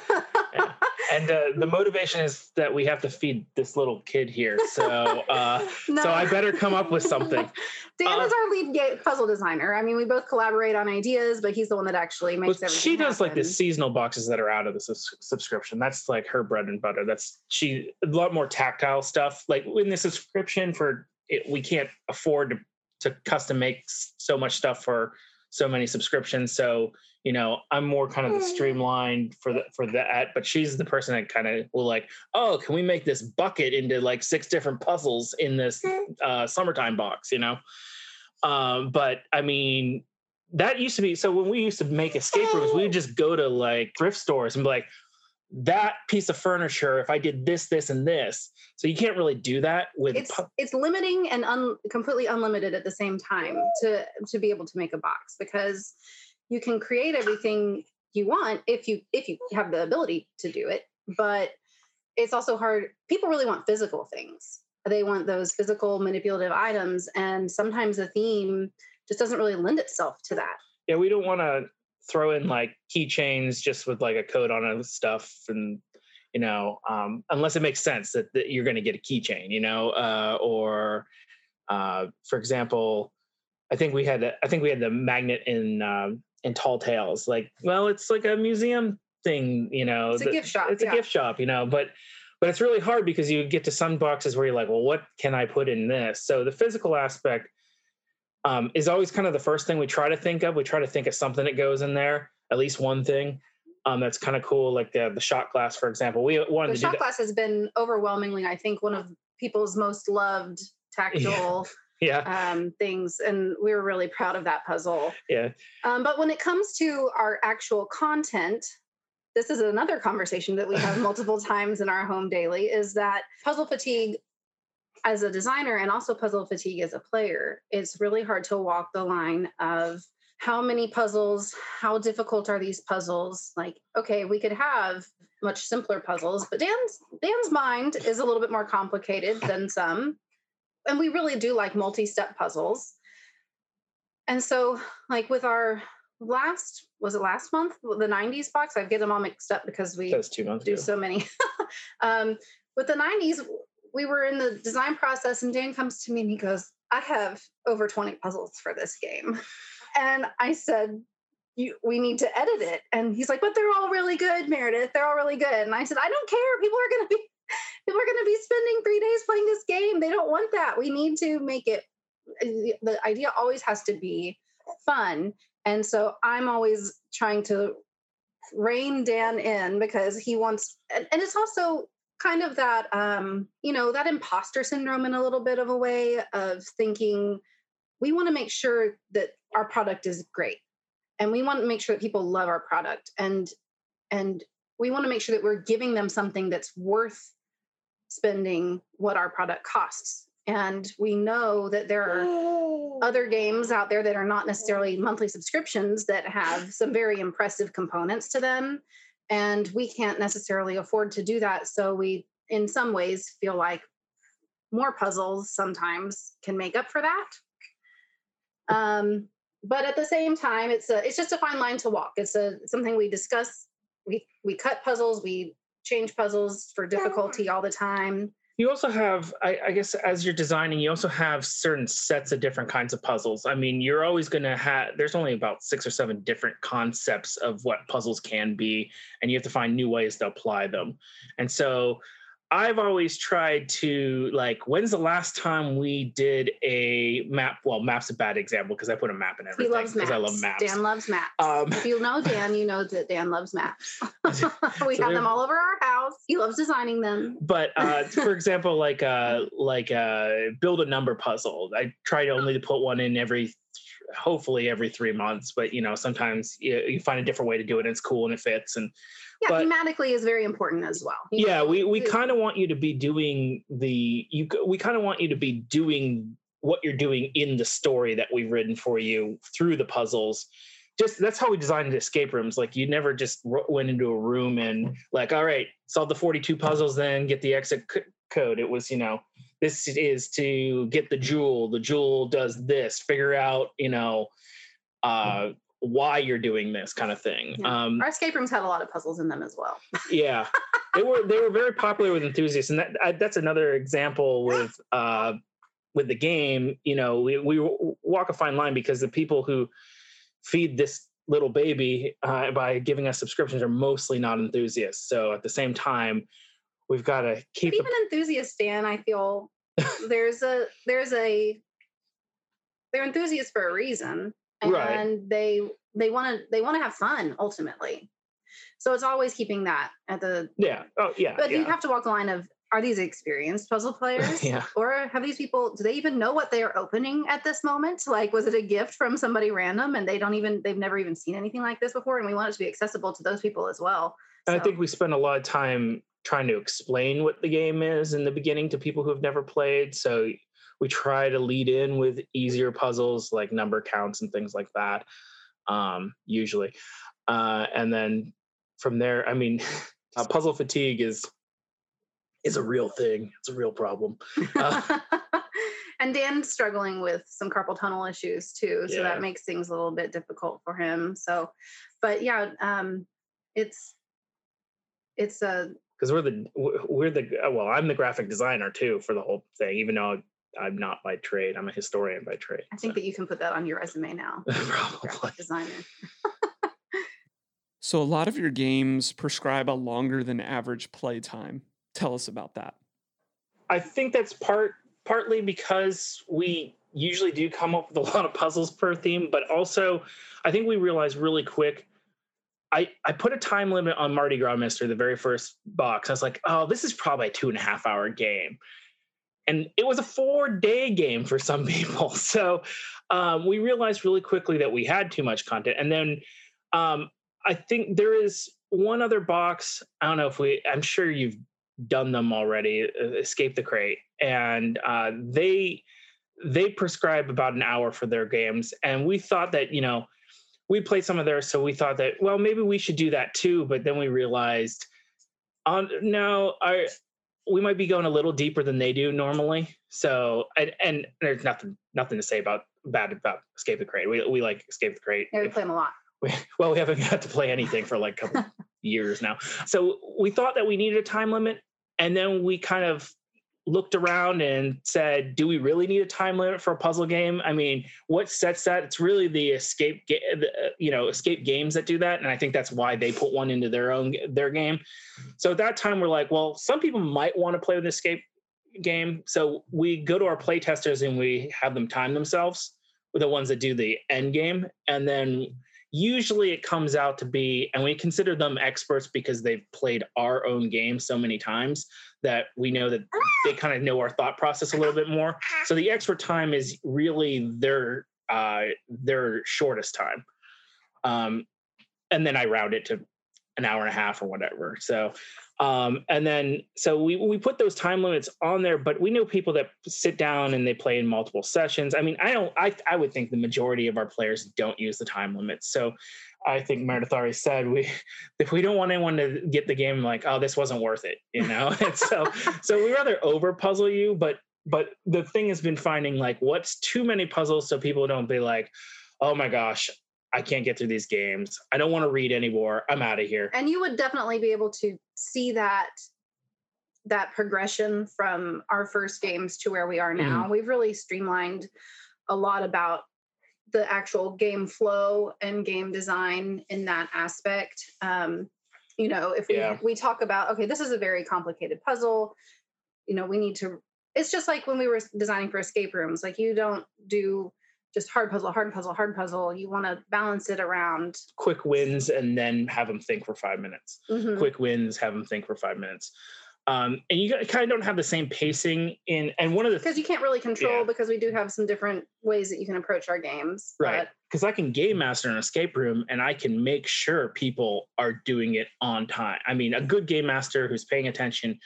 Yeah. And uh, the motivation is that we have to feed this little kid here. So, [laughs] uh, No. so I better come up with something. [laughs] Dan Uh, is our lead puzzle designer. I mean, we both collaborate on ideas, but he's the one that actually Well, makes everything she does like the seasonal boxes that are out of the sus- subscription. That's like her bread and butter. That's she a lot more tactile stuff. Like in the subscription for it, we can't afford to to custom make so much stuff for so many subscriptions. So you know, I'm more kind of the streamlined for the for that. But she's the person that kind of will like, oh, can we make this bucket into like six different puzzles in this uh, summertime box? You know. Um, but I mean, that used to be so when we used to make escape rooms, we would just go to like thrift stores and be like, that piece of furniture, if I did this, this, and this. So you can't really do that with it's pu- it's limiting and un, completely unlimited at the same time to to be able to make a box because you can create everything you want if you if you have the ability to do it but it's also hard people really want physical things. They want those physical manipulative items and sometimes the theme just doesn't really lend itself to that. Yeah, we don't want to throw in like keychains just with like a code on it stuff and you know um, unless it makes sense that, that you're going to get a keychain you know uh, or uh, for example i think we had i think we had the magnet in um, in tall tales like well it's like a museum thing you know It's a that- gift shop, it's a gift shop you know but but it's really hard because you get to some boxes where you're like well what can i put in this so the physical aspect um, is always kind of the first thing we try to think of. We try to think of something that goes in there, at least one thing um, that's kind of cool, like the the shot glass, for example. We wanted the to shot glass has been overwhelmingly i think one of people's most loved tactile Yeah, um, things and we were really proud of that puzzle yeah, Um, but when it comes to our actual content, this is another conversation that we have [laughs] multiple times in our home daily is that puzzle fatigue as a designer and also puzzle fatigue as a player, it's really hard to walk the line of how many puzzles, how difficult are these puzzles? Like, okay, we could have much simpler puzzles, but Dan's Dan's mind is a little bit more complicated than some. And we really do like multi-step puzzles. And so, like with our last, was it last month? The 90s box? I get them all mixed up because we two months do ago. so many. [laughs] um, with the 90s, we were in the design process, and Dan comes to me and he goes, I have over 20 puzzles for this game. And I said, you, we need to edit it. And he's like, but they're all really good, Meredith. They're all really good. And I said, I don't care. People are going to be, people are going to be spending three days playing this game. They don't want that. We need to make it, the idea always has to be fun. And so I'm always trying to rein Dan in because he wants, and, and it's also kind of that, um, you know, that imposter syndrome in a little bit of a way of thinking we want to make sure that our product is great and we want to make sure that people love our product and and we want to make sure that we're giving them something that's worth spending what our product costs. And we know that there are other games out there that are not necessarily monthly subscriptions that have some very impressive components to them and we can't necessarily afford to do that. So we in some ways feel like more puzzles sometimes can make up for that. Um, but at the same time it's a it's just a fine line to walk. It's a something we discuss. We we cut puzzles we change puzzles for difficulty all the time You also have, I, I guess, as you're designing, you also have certain sets of different kinds of puzzles. I mean, you're always going to have, there's only about six or seven different concepts of what puzzles can be, and you have to find new ways to apply them. And so I've always tried to, like, when's the last time we did a map? Well, map's a bad example because I put a map in everything. he loves maps I love maps. dan loves maps Um, if you know dan you know that dan loves maps [laughs] we So have them all over our house he loves designing them but uh, [laughs] for example, like uh, like uh, build a number puzzle. I try to only to put one in every, hopefully every three months. But you know, sometimes you, you find a different way to do it, and it's cool and it fits. And yeah But- thematically is very important as well You know, yeah, we we kind of want you to be doing the you. We kind of want you to be doing what you're doing in the story that we've written for you through the puzzles. Just that's how we designed escape rooms. Like you never just went into a room and like, all right, solve the 42 puzzles, then get the exit c- code. It was, you know, this is to get the jewel. The jewel does this. Figure out, you know, uh, why you're doing this kind of thing. Yeah. Um, Our escape rooms had a lot of puzzles in them as well. [laughs] yeah, they were they were very popular with enthusiasts, and that I, that's another example with uh, with the game. You know, we we walk a fine line because the people who feed this little baby uh, by giving us subscriptions are mostly not enthusiasts. So at the same time, we've got to keep. But even enthusiasts, Dan, I feel [laughs] there's a there's a they're enthusiasts for a reason, and Right. they they want to they want to have fun ultimately. So it's always keeping that at the. yeah. Oh yeah. But yeah. you have to walk the line of are these experienced puzzle players? [laughs] Yeah. Or have these people, do they even know what they're opening at this moment? Like, was it a gift from somebody random and they don't even, they've never even seen anything like this before? And we want it to be accessible to those people as well. And I think we spend a lot of time trying to explain what the game is in the beginning to people who have never played. So we try to lead in with easier puzzles like number counts and things like that, um, usually. Uh, and then from there, I mean, [laughs] uh, puzzle fatigue is is a real thing. It's a real problem. Uh, [laughs] and Dan's struggling with some carpal tunnel issues too, so Yeah. that makes things a little bit difficult for him. So, but yeah, um, it's it's a because we're the we're the uh, well, I'm the graphic designer too for the whole thing, even though I'm not by trade. I'm a historian by trade. I think so. that you can put that on your resume now. [laughs] Probably. Designer. So a lot of your games prescribe a longer than average play time. Tell us about that. I think that's part partly because we usually do come up with a lot of puzzles per theme, but also I think we realize really quick. I, I put a time limit on Mardi Gras the very first box. I was like, oh, this is probably a two and a half hour game. And it was a four day game for some [laughs] people. So um, we realized really quickly that we had too much content. And then um, I think there is one other box. I don't know if we, I'm sure you've done them already uh, escape the crate and uh, they they prescribe about an hour for their games and we thought that you know we played some of theirs so we thought that well maybe we should do that too but then we realized on no I, we might be going a little deeper than they do normally so and, and there's nothing nothing to say about bad about escape the crate we, we like escape the crate Yeah, we play them a lot. [laughs] we, well, we haven't got to play anything for like a couple [laughs] years now. So we thought that we needed a time limit. And then we kind of looked around and said, do we really need a time limit for a puzzle game? I mean, what sets that? It's really the escape, ga- the, uh, you know, escape games that do that. And I think that's why they put one into their own, their game. So at that time, we're like, well, some people might want to play with an escape game. So we go to our play testers and we have them time themselves with the ones that do the end game. And then usually it comes out to be and we consider them experts because they've played our own game so many times that we know that they kind of know our thought process a little bit more. So the expert time is really their uh their shortest time. Um and then i round it to an hour and a half or whatever. So um and then so we we put those time limits on there but we know people that sit down and they play in multiple sessions. I mean i don't i i would think the majority of our players don't use the time limits. So i think meredith already said we [laughs] if we don't want anyone to get the game like oh this wasn't worth it you know? [laughs] And so [laughs] so we rather over puzzle you but but the thing has been finding like what's too many puzzles so people don't be like oh my gosh i can't get through these games. I don't want to read anymore. I'm out of here. And you would definitely be able to see that that progression from our first games to where we are now. We've really streamlined a lot about the actual game flow and game design in that aspect. Um, you know if we, Yeah. we talk about okay this is a very complicated puzzle. You know we need to it's just like when we were designing for escape rooms. Like you don't do just hard puzzle hard puzzle hard puzzle you want to balance it around quick wins and then have them think for five minutes Mhm. quick wins, have them think for five minutes. Um, and you kind of don't have the same pacing in. And one of the because you can't really control Yeah. because we do have some different ways that you can approach our games right because I can game master an escape room and I can make sure people are doing it on time. I mean, a good game master who's paying attention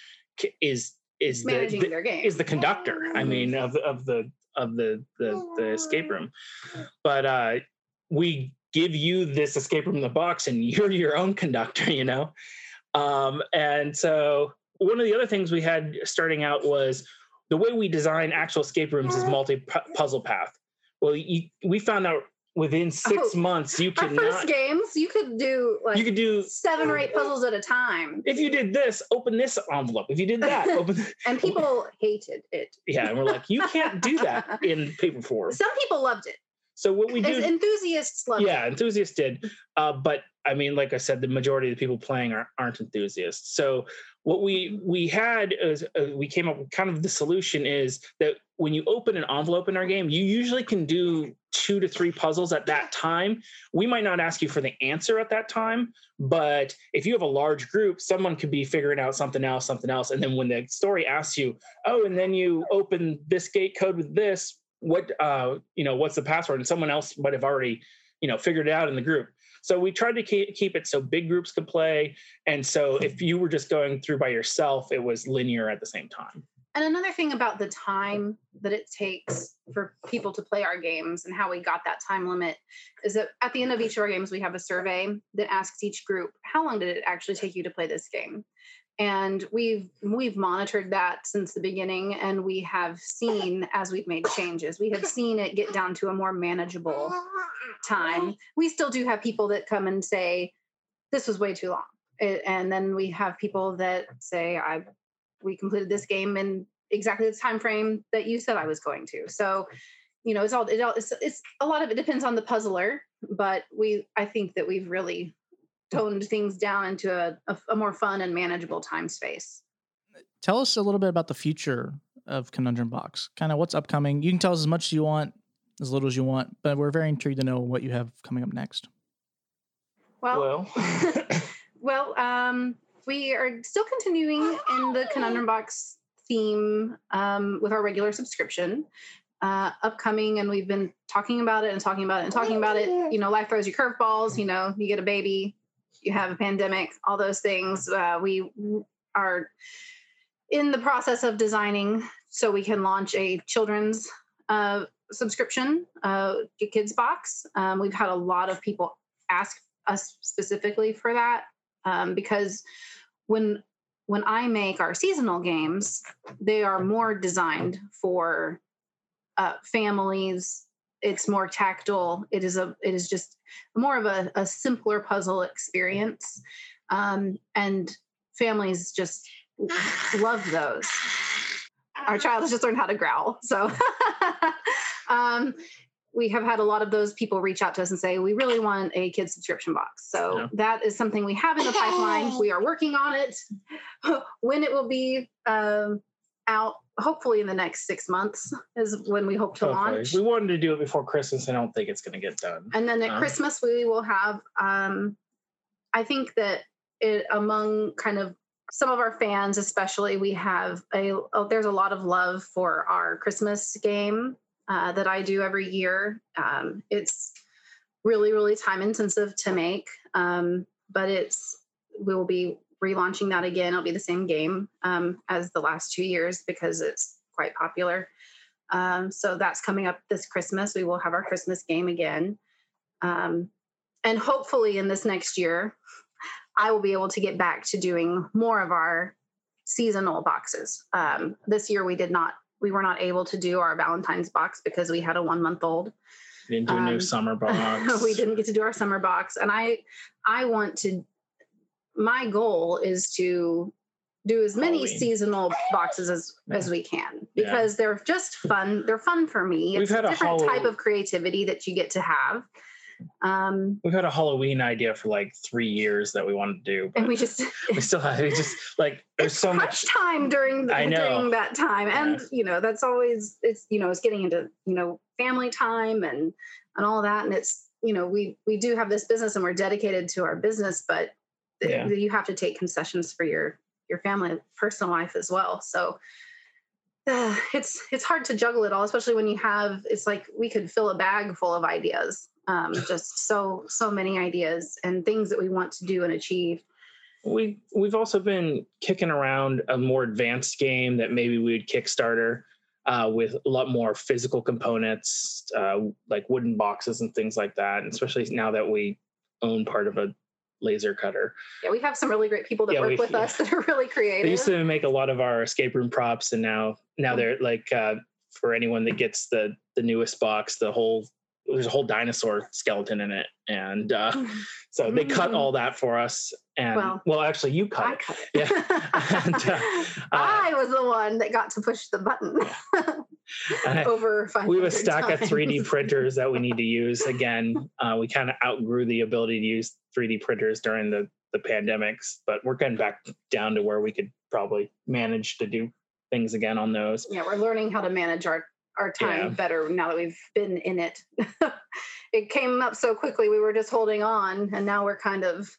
is is but the, the- their game is the conductor. I mean, of of the of the the, the escape room. But uh, we give you this escape room in the box, and you're your own conductor. You know, um, and so one of the other things we had starting out was the way we design actual escape rooms is multi puzzle path. Well, you, we found out within six Oh, months you Our could first games, you could do like You could do seven or eight puzzles at a time, if you did this, open this envelope. If you did that, [laughs] open. and people hated it. yeah, and we're like, you can't do that [laughs] in paper form. Some people loved it. So what we As do, enthusiasts loved yeah, it. enthusiasts did, uh, but I mean, like I said, the majority of the people playing are, aren't enthusiasts. So what we we had is uh, we came up with kind of the solution is that when you open an envelope in our game, you usually can do two to three puzzles at that time. We might not ask you for the answer at that time, but if you have a large group, someone could be figuring out something else, something else, and then when the story asks you, oh, and then you open this gate code with this, what uh, you know, what's the password? And someone else might have already you know figured it out in the group. So we tried to keep, it so big groups could play, and so if you were just going through by yourself, it was linear at the same time. And another thing about the time that it takes for people to play our games and how we got that time limit is that at the end of each of our games, we have a survey that asks each group, how long did it actually take you to play this game? And we've we've monitored that since the beginning, and we have seen as we've made changes, we have seen it get down to a more manageable time. We still do have people that come and say, "This was way too long," and then we have people that say, "I we completed this game in exactly the time frame that you said I was going to. So, you know, it's all it all it's, it's a lot of it depends on the puzzler, but we I think that we've really toned things down into a, a, a more fun and manageable time space. Tell us a little bit about the future of Conundrum Box. Kind of what's upcoming. You can tell us as much as you want, as little as you want, but we're very intrigued to know what you have coming up next. Well, Well, [laughs] well, um, we are still continuing in the Conundrum Box theme um, with our regular subscription. Uh, upcoming, and we've been talking about it and talking about it and talking about it. You know, life throws you curveballs. You know, you get a baby, you have a pandemic, all those things. Uh, we are in the process of designing so we can launch a children's uh, subscription, uh, kids box. Um, we've had a lot of people ask us specifically for that um, because when when I make our seasonal games, they are more designed for uh, families. It's more tactile. It is a it is just more of a, a simpler puzzle experience, um, and families just [sighs] love those. Our child has just learned how to growl, so. [laughs] um, we have had a lot of those people reach out to us and say we really want a kid subscription box so Yeah. that is something we have in the pipeline we are working on it [laughs] when it will be um, out hopefully in the next six months is when we hope to hopefully. launch we wanted to do it before Christmas. I don't think it's going to get done. and then at Um, christmas we will have um, i think that it among kind of some of our fans especially we have a oh, there's a lot of love for our christmas game uh, that i do every year um, it's really really time intensive to make um, but it's we will be relaunching that again. It'll be the same game um, as the last two years because it's quite popular. Um, so that's coming up this christmas. We will have our christmas game again. Um, and hopefully in this next year i will be able to get back to doing more of our seasonal boxes. Um, this year we did not we were not able to do our valentine's box because we had a one month old We didn't do a new um, summer [laughs] box. we didn't get to do our summer box. And i i want to my goal is to do as many Halloween. seasonal boxes as as we can Yeah. because they're just fun they're fun for me We've it's had a different type of creativity that you get to have um We've had a Halloween idea for like three years that we wanted to do, but and we just we still have it. Just like [laughs] there's so much. time during the, I know. during that time and you know that's always it's you know it's getting into you know family time and and all that and it's you know we we do have this business and we're dedicated to our business but Yeah. you have to take concessions for your your family personal life as well so uh, it's it's hard to juggle it all especially when you have it's like we could fill a bag full of ideas um just so so many ideas and things that we want to do and achieve We we've also been kicking around a more advanced game that maybe we would Kickstarter uh, with a lot more physical components, uh, like wooden boxes and things like that. And especially now that we own part of a laser cutter, Yeah, we have some really great people that Yeah, work with us [laughs] that are really creative. they used to make a lot of our escape room props, and now now they're like uh, for anyone that gets the the newest box, the whole there's a whole dinosaur skeleton in it, and uh, [laughs] so they cut all that for us. And well, well actually, you cut I it. cut it. Yeah. [laughs] and, uh, I was the one that got to push the button over. we have a stack times. of 3D printers that we need to use. Again, uh, we kind of outgrew the ability to use 3D printers during the the pandemics, but we're getting back down to where we could probably manage to do things again on those. Yeah, we're learning how to manage our our time Yeah. better now that we've been in it. [laughs] it came up so quickly we were just holding on and now we're kind of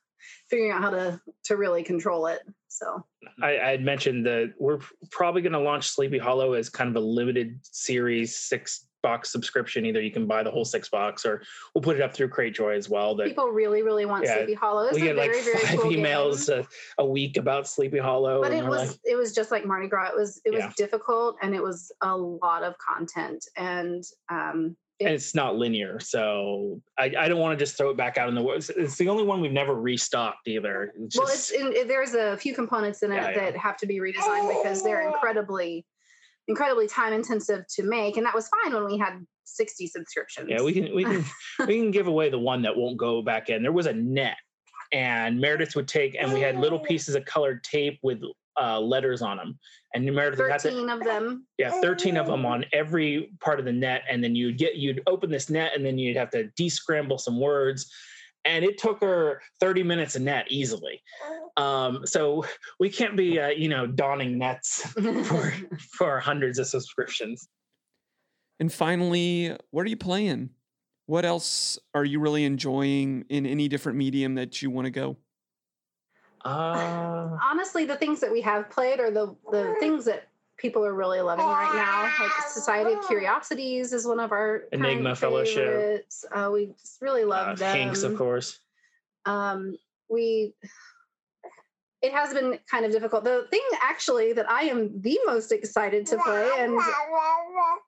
figuring out how to to really control it. So I, I had mentioned that we're probably going to launch Sleepy Hollow as kind of a limited series six box subscription. Either you can buy the whole six box, or we'll put it up through Cratejoy as well. That people really, really want Yeah, Sleepy Hollow. It's we get like very, five cool emails a, a week about Sleepy Hollow. But it was like, it was just like Mardi Gras. It was it was Yeah. difficult and it was a lot of content and um and it's not linear, so I, I don't want to just throw it back out in the woods. It's the only one we've never restocked either. It's well just- it's in, it- there's a few components in it yeah. that have to be redesigned because they're incredibly incredibly time intensive to make and that was fine when we had 60 subscriptions Yeah, we can we can [laughs] we can give away the one that won't go back in. There was a net, and Meredith would take, and we had little pieces of colored tape with uh, letters on them, and Meredith would have to 13 of them yeah, thirteen of them on every part of the net, and then you'd get you'd open this net, and then you'd have to descramble some words. And it took her 30 minutes a net easily. Um, so we can't be, uh, you know, donning nets [laughs] for [laughs] for hundreds of subscriptions. And finally, what are you playing? What else are you really enjoying in any different medium that you want to go? Uh, [laughs] honestly the things that we have played are the the things that people are really loving right now. Like society of curiosities is one of our current Enigma Fellowship. favorites. uh, we just really love uh, them Hanks, of course. um, we it has been kind of difficult. The thing actually that i am the most excited to play and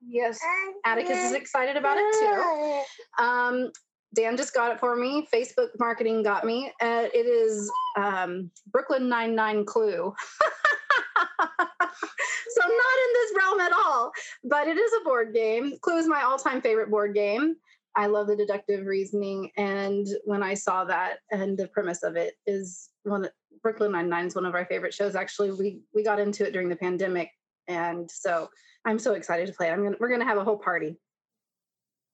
yes atticus is excited about it too. Um, dan just got it for me. Facebook marketing got me. Uh, it is um, brooklyn 99 clue [laughs] so not in this realm at all but it is a board game clue is my all-time favorite board game I love the deductive reasoning, and when I saw that and the premise of it is one Brooklyn Nine Nine is one of our favorite shows. Actually, we we got into it during the pandemic, and so I'm so excited to play. it. I'm gonna we're gonna have a whole party.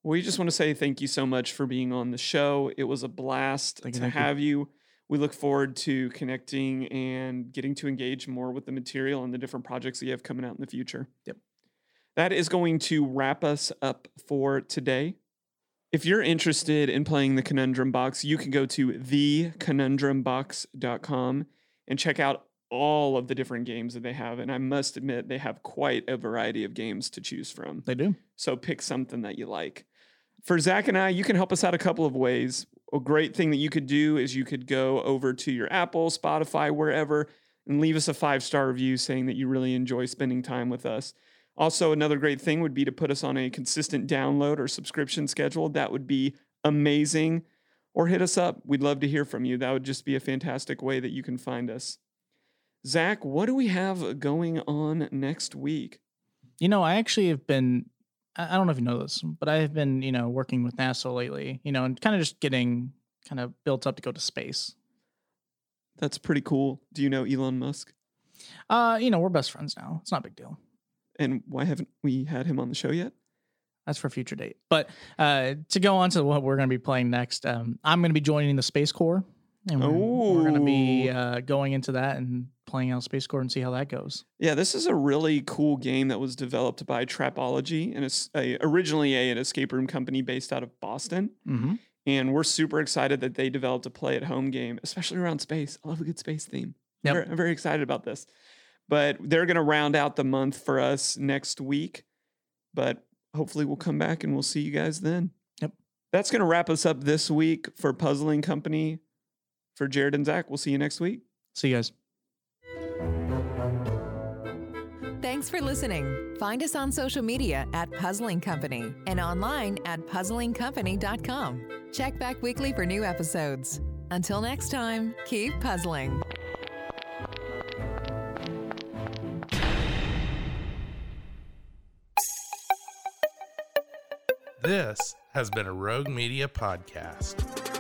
We just want to say thank you so much for being on the show. It was a blast Thank you, to thank you. have you. We look forward to connecting and getting to engage more with the material and the different projects that you have coming out in the future. Yep. That is going to wrap us up for today. If you're interested in playing the Conundrum Box, you can go to theconundrumbox.com and check out all of the different games that they have. And I must admit, they have quite a variety of games to choose from. They do. So pick something that you like. For Zach and I, you can help us out a couple of ways. A great thing that you could do is you could go over to your Apple, Spotify, wherever, and leave us a five star review saying that you really enjoy spending time with us. Also, another great thing would be to put us on a consistent download or subscription schedule. That would be amazing. Or hit us up. We'd love to hear from you. That would just be a fantastic way that you can find us. Zach, what do we have going on next week? You know, I actually have been. I don't know if you know this, but I have been, you know, working with NASA lately. You know, and kind of just getting kind of built up to go to space. That's pretty cool. Do you know Elon Musk? Uh, you know, we're best friends now. It's not a big deal. And why haven't we had him on the show yet? That's for a future date. But uh, to go on to what we're going to be playing next, um, I'm going to be joining the Space Corps, and we're, we're going to be uh, going into that and playing out Space Corps and see how that goes. Yeah, this is a really cool game that was developed by Trapology, and it's a, originally a, an escape room company based out of Boston. Mm-hmm. And we're super excited that they developed a play at home game, especially around space. I love a good space theme. Yep. Very- I'm very excited about this. But they're going to round out the month for us next week. But hopefully, we'll come back and we'll see you guys then. Yep. That's going to wrap us up this week for Puzzling Company. For Jared and Zach, we'll see you next week. See you guys. Thanks for listening. Find us on social media at Puzzling Company and online at puzzlingcompany.com. Check back weekly for new episodes. Until next time, keep puzzling. This has been a Rogue Media podcast.